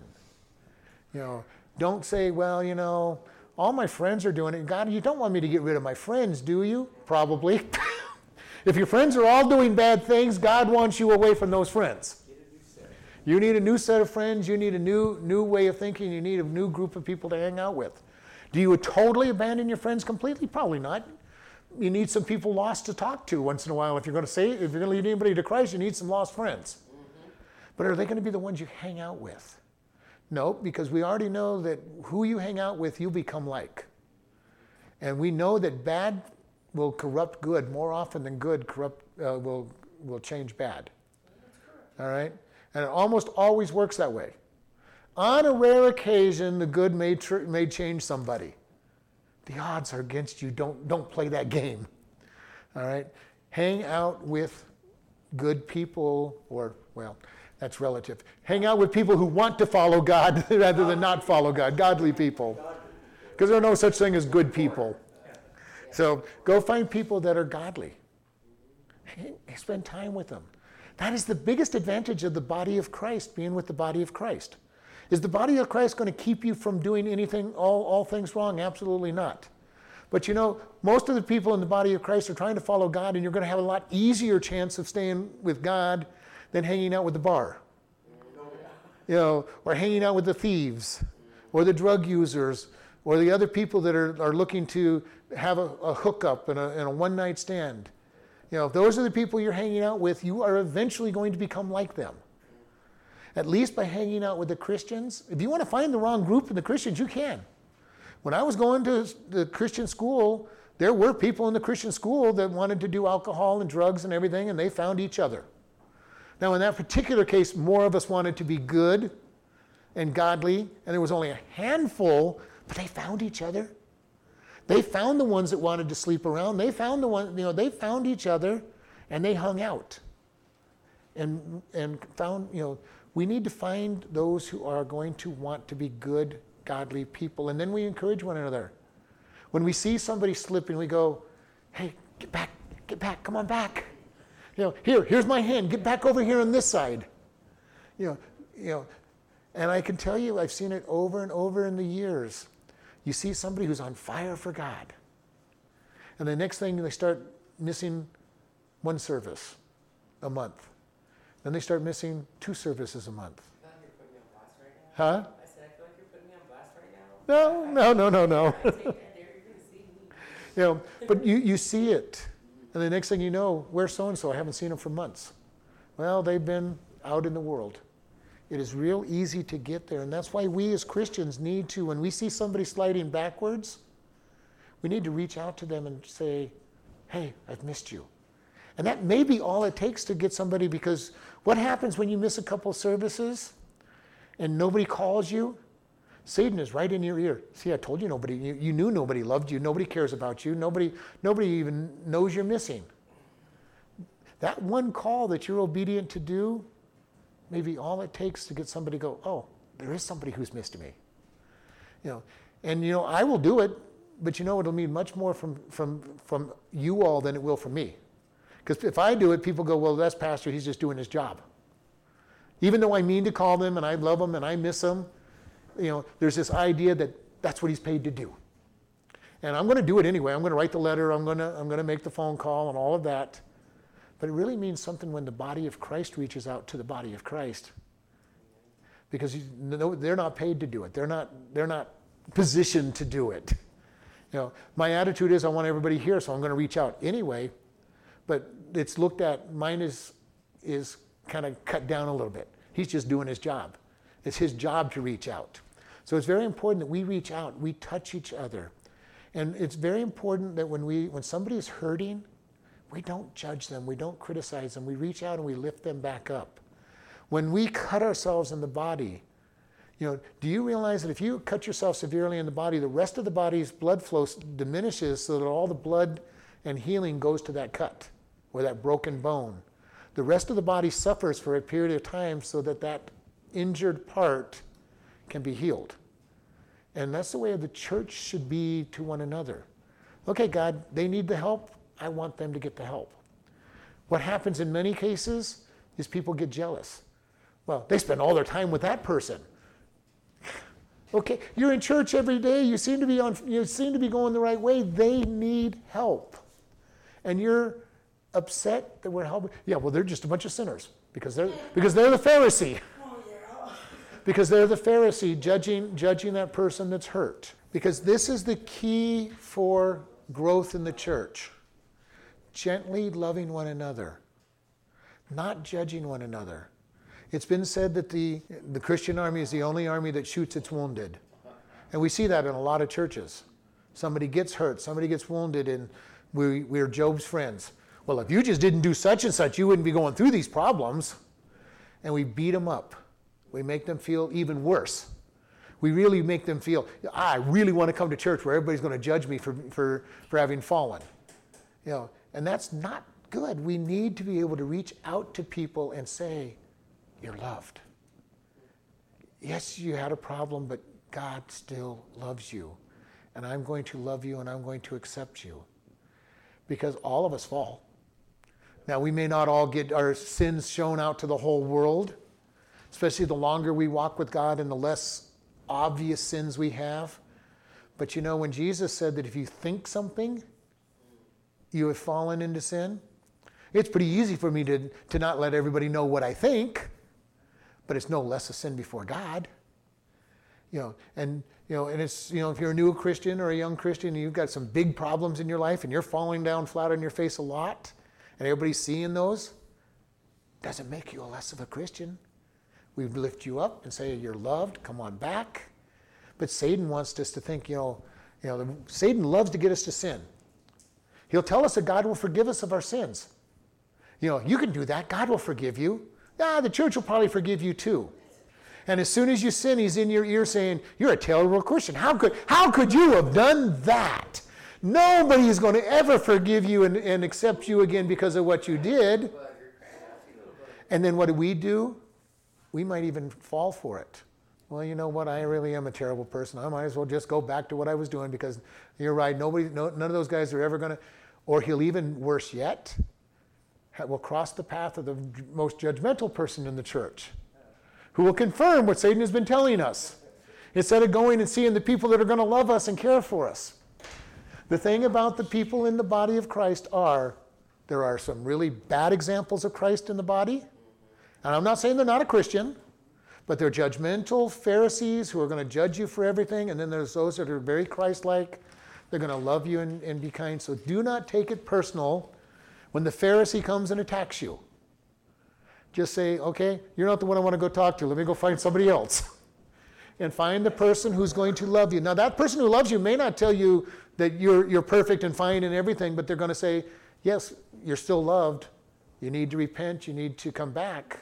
You know, don't say, well, you know, all my friends are doing it. God, you don't want me to get rid of my friends, do you? Probably. if your friends are all doing bad things, God wants you away from those friends. You need a new set of friends. You need a new, new way of thinking. You need a new group of people to hang out with. Do you totally abandon your friends completely? Probably not. You need some people lost to talk to once in a while. If you're going to say, if you're going to lead anybody to Christ, you need some lost friends. But are they going to be the ones you hang out with? No, because we already know that who you hang out with, you become like. And we know that bad will corrupt good more often than good corrupt uh, will will change bad. All right, and it almost always works that way. On a rare occasion, the good may tr- may change somebody. The odds are against you. Don't don't play that game. All right, hang out with good people, or well, that's relative. Hang out with people who want to follow God rather than not follow God, godly people. Because there are no such thing as good people. So go find people that are godly. Spend time with them. That is the biggest advantage of the body of Christ, being with the body of Christ. Is the body of Christ going to keep you from doing anything, all, all things wrong? Absolutely not. But you know, most of the people in the body of Christ are trying to follow God, and you're going to have a lot easier chance of staying with God than hanging out with the bar. You know, or hanging out with the thieves, or the drug users, or the other people that are, are looking to have a, a hookup and a, and a one night stand. You know, if those are the people you're hanging out with, you are eventually going to become like them. At least by hanging out with the Christians. If you want to find the wrong group in the Christians, you can. When I was going to the Christian school, there were people in the Christian school that wanted to do alcohol and drugs and everything, and they found each other. Now, in that particular case, more of us wanted to be good and godly, and there was only a handful, but they found each other. They found the ones that wanted to sleep around. They found the one, you know, they found each other and they hung out. And and found, you know, we need to find those who are going to want to be good, godly people. And then we encourage one another. When we see somebody slipping, we go, hey, get back, get back, come on back. You know, here, here's my hand. Get back over here on this side. You know, you know, and I can tell you, I've seen it over and over in the years. you see somebody who's on fire for God. And the next thing they start missing one service a month. Then they start missing two services a month. I feel like you're putting me on blast right now. Huh? I said, I feel like you're putting me on blast right now. No, no, no, no, no. Take that, Derek. You're gonna see me. You know, but you, you see it. And the next thing you know, where's so and so? I haven't seen them for months. Well, they've been out in the world. It is real easy to get there. And that's why we as Christians need to, when we see somebody sliding backwards, we need to reach out to them and say, hey, I've missed you. And that may be all it takes to get somebody because what happens when you miss a couple services and nobody calls you? Satan is right in your ear. See, I told you nobody, you, you knew nobody loved you, nobody cares about you, nobody, nobody even knows you're missing. That one call that you're obedient to do may be all it takes to get somebody to go, oh, there is somebody who's missed me. You know, and you know, I will do it, but you know, it'll mean much more from, from, from you all than it will from me. Because if I do it, people go, well, that's Pastor, he's just doing his job. Even though I mean to call them and I love them and I miss them, you know, there's this idea that that's what he's paid to do. And I'm going to do it anyway. I'm going to write the letter. I'm going to, I'm going to make the phone call and all of that. But it really means something when the body of Christ reaches out to the body of Christ. Because you they're not paid to do it. They're not, they're not positioned to do it. You know, my attitude is I want everybody here, so I'm going to reach out anyway. But it's looked at, mine is, is kind of cut down a little bit. He's just doing his job. It's his job to reach out. So it's very important that we reach out, we touch each other. And it's very important that when we when somebody is hurting, we don't judge them, we don't criticize them, we reach out and we lift them back up. When we cut ourselves in the body, you know, do you realize that if you cut yourself severely in the body, the rest of the body's blood flow diminishes so that all the blood and healing goes to that cut or that broken bone. The rest of the body suffers for a period of time so that that injured part can be healed. And that's the way the church should be to one another. Okay, God, they need the help. I want them to get the help. What happens in many cases is people get jealous. Well, they spend all their time with that person. Okay, you're in church every day. You seem to be on you seem to be going the right way. They need help. And you're upset that we're helping. Yeah, well, they're just a bunch of sinners because they're because they're the Pharisee. Because they're the Pharisee judging judging that person that's hurt. Because this is the key for growth in the church. Gently loving one another, not judging one another. It's been said that the, the Christian army is the only army that shoots its wounded. And we see that in a lot of churches. Somebody gets hurt, somebody gets wounded, and we, we're Job's friends. Well, if you just didn't do such and such, you wouldn't be going through these problems. And we beat them up. We make them feel even worse. We really make them feel, I really want to come to church where everybody's going to judge me for, for, for having fallen. You know, and that's not good. We need to be able to reach out to people and say, You're loved. Yes, you had a problem, but God still loves you. And I'm going to love you and I'm going to accept you. Because all of us fall. Now, we may not all get our sins shown out to the whole world, especially the longer we walk with God and the less obvious sins we have. But you know, when Jesus said that if you think something, you have fallen into sin, it's pretty easy for me to, to not let everybody know what I think, but it's no less a sin before God. You know, and you know, and it's you know, if you're a new Christian or a young Christian, and you've got some big problems in your life, and you're falling down flat on your face a lot, and everybody's seeing those, doesn't make you a less of a Christian. We lift you up and say you're loved. Come on back. But Satan wants us to think, you know, you know, Satan loves to get us to sin. He'll tell us that God will forgive us of our sins. You know, you can do that. God will forgive you. Ah, the church will probably forgive you too. And as soon as you sin, he's in your ear saying, You're a terrible Christian. How could, how could you have done that? Nobody is going to ever forgive you and, and accept you again because of what you did. And then what do we do? We might even fall for it. Well, you know what? I really am a terrible person. I might as well just go back to what I was doing because you're right. Nobody, no, none of those guys are ever going to, or he'll even worse yet, will cross the path of the most judgmental person in the church who will confirm what Satan has been telling us. instead of going and seeing the people that are going to love us and care for us. The thing about the people in the body of Christ are there are some really bad examples of Christ in the body. And I'm not saying they're not a Christian, but they're judgmental Pharisees who are going to judge you for everything. And then there's those that are very Christ like. They're going to love you and, and be kind. So do not take it personal when the Pharisee comes and attacks you. Just say, okay, you're not the one I want to go talk to. Let me go find somebody else. and find the person who's going to love you. Now, that person who loves you may not tell you that you're, you're perfect and fine and everything, but they're going to say, yes, you're still loved. You need to repent. You need to come back.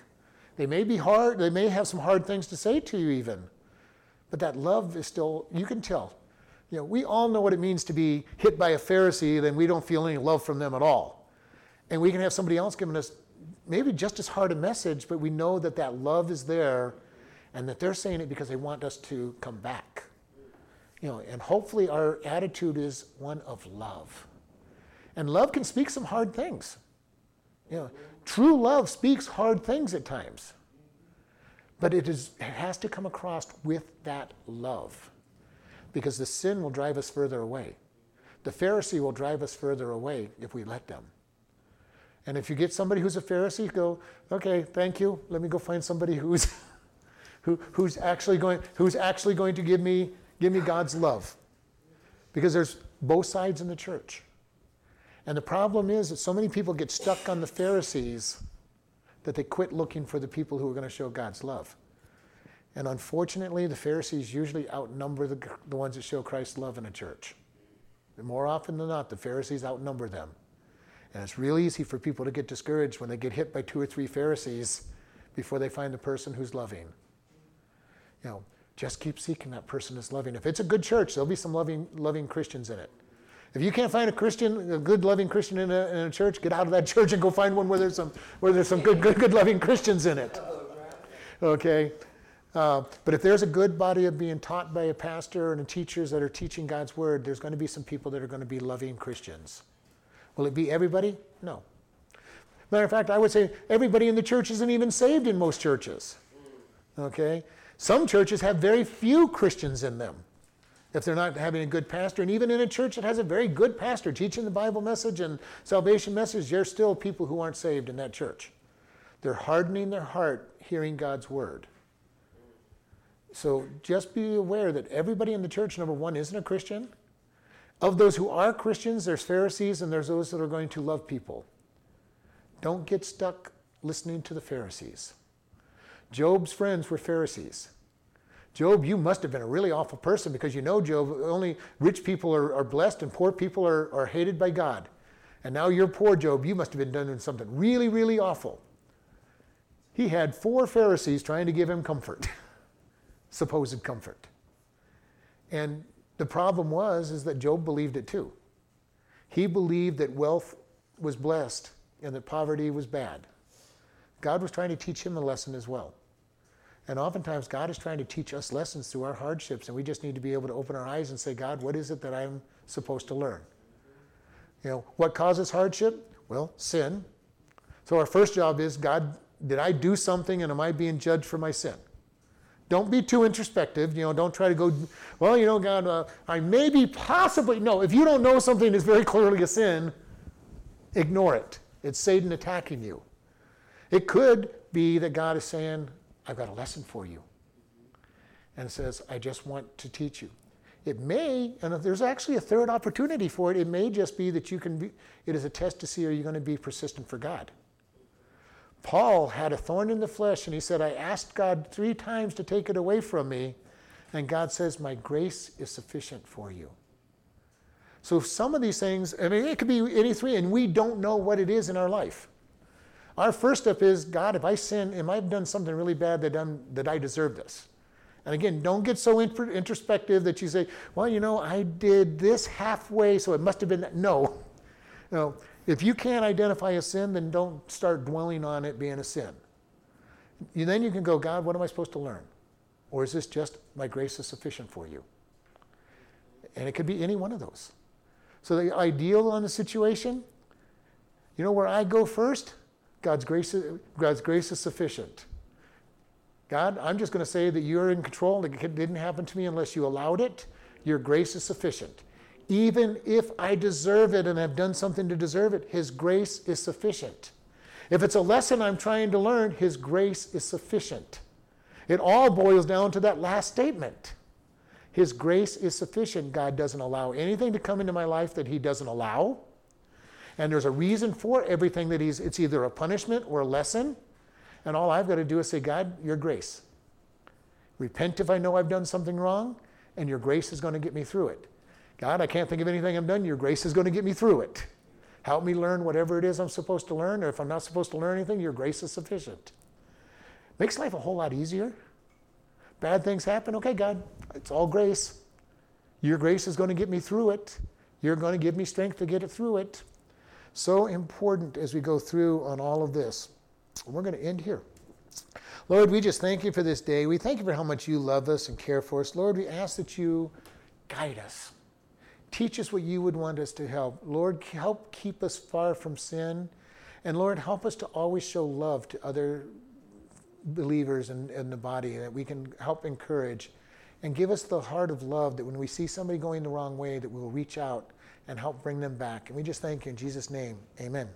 They may be hard. They may have some hard things to say to you, even. But that love is still, you can tell. You know, we all know what it means to be hit by a Pharisee, then we don't feel any love from them at all. And we can have somebody else giving us maybe just as hard a message, but we know that that love is there and that they're saying it because they want us to come back. You know, and hopefully our attitude is one of love. And love can speak some hard things. You know, true love speaks hard things at times. But it, is, it has to come across with that love. Because the sin will drive us further away. The Pharisee will drive us further away if we let them. And if you get somebody who's a Pharisee, go, okay, thank you. Let me go find somebody who's, who, who's, actually going, who's actually going to give me, give me God's love. Because there's both sides in the church. And the problem is that so many people get stuck on the Pharisees that they quit looking for the people who are going to show God's love. And unfortunately, the Pharisees usually outnumber the, the ones that show Christ's love in a church. And more often than not, the Pharisees outnumber them. And it's real easy for people to get discouraged when they get hit by two or three Pharisees before they find the person who's loving. You know, just keep seeking that person that's loving. If it's a good church, there'll be some loving, loving Christians in it. If you can't find a Christian, a good loving Christian in a, in a church, get out of that church and go find one where there's some, where there's some good, good, good loving Christians in it. Okay? Uh, but if there's a good body of being taught by a pastor and teachers that are teaching God's word, there's going to be some people that are going to be loving Christians. Will it be everybody? No. Matter of fact, I would say everybody in the church isn't even saved in most churches. Okay? Some churches have very few Christians in them if they're not having a good pastor. And even in a church that has a very good pastor teaching the Bible message and salvation message, there's still people who aren't saved in that church. They're hardening their heart hearing God's word. So just be aware that everybody in the church, number one, isn't a Christian. Of those who are Christians, there's Pharisees and there's those that are going to love people. Don't get stuck listening to the Pharisees. Job's friends were Pharisees. Job, you must have been a really awful person because you know, Job, only rich people are, are blessed and poor people are, are hated by God. And now you're poor, Job. You must have been doing something really, really awful. He had four Pharisees trying to give him comfort, supposed comfort. And the problem was is that Job believed it too. He believed that wealth was blessed and that poverty was bad. God was trying to teach him a lesson as well. And oftentimes, God is trying to teach us lessons through our hardships, and we just need to be able to open our eyes and say, God, what is it that I'm supposed to learn? You know, what causes hardship? Well, sin. So our first job is, God, did I do something and am I being judged for my sin? Don't be too introspective. You know, don't try to go, well, you know, God, uh, I may be possibly. No, if you don't know something is very clearly a sin, ignore it. It's Satan attacking you. It could be that God is saying, I've got a lesson for you. And says, I just want to teach you. It may, and if there's actually a third opportunity for it, it may just be that you can be, it is a test to see are you going to be persistent for God. Paul had a thorn in the flesh, and he said, I asked God three times to take it away from me, and God says, My grace is sufficient for you. So, some of these things, I mean, it could be any three, and we don't know what it is in our life. Our first step is God, if I sin, am I done something really bad that, I'm, that I deserve this? And again, don't get so introspective that you say, well, you know, I did this halfway, so it must have been that. No. No. If you can't identify a sin, then don't start dwelling on it being a sin. You, then you can go, God, what am I supposed to learn? Or is this just my grace is sufficient for you? And it could be any one of those. So the ideal on the situation, you know where I go first? God's grace, God's grace is sufficient. God, I'm just going to say that you're in control. It didn't happen to me unless you allowed it. Your grace is sufficient. Even if I deserve it and have done something to deserve it, His grace is sufficient. If it's a lesson I'm trying to learn, His grace is sufficient. It all boils down to that last statement. His grace is sufficient. God doesn't allow anything to come into my life that He doesn't allow. And there's a reason for everything that He's, it's either a punishment or a lesson. And all I've got to do is say, God, your grace. Repent if I know I've done something wrong, and your grace is going to get me through it. God, I can't think of anything I've done. Your grace is going to get me through it. Help me learn whatever it is I'm supposed to learn, or if I'm not supposed to learn anything, your grace is sufficient. Makes life a whole lot easier. Bad things happen. Okay, God, it's all grace. Your grace is going to get me through it. You're going to give me strength to get it through it. So important as we go through on all of this. We're going to end here. Lord, we just thank you for this day. We thank you for how much you love us and care for us. Lord, we ask that you guide us. Teach us what you would want us to help. Lord, help keep us far from sin. And Lord, help us to always show love to other believers in, in the body that we can help encourage. And give us the heart of love that when we see somebody going the wrong way, that we'll reach out and help bring them back. And we just thank you in Jesus' name. Amen.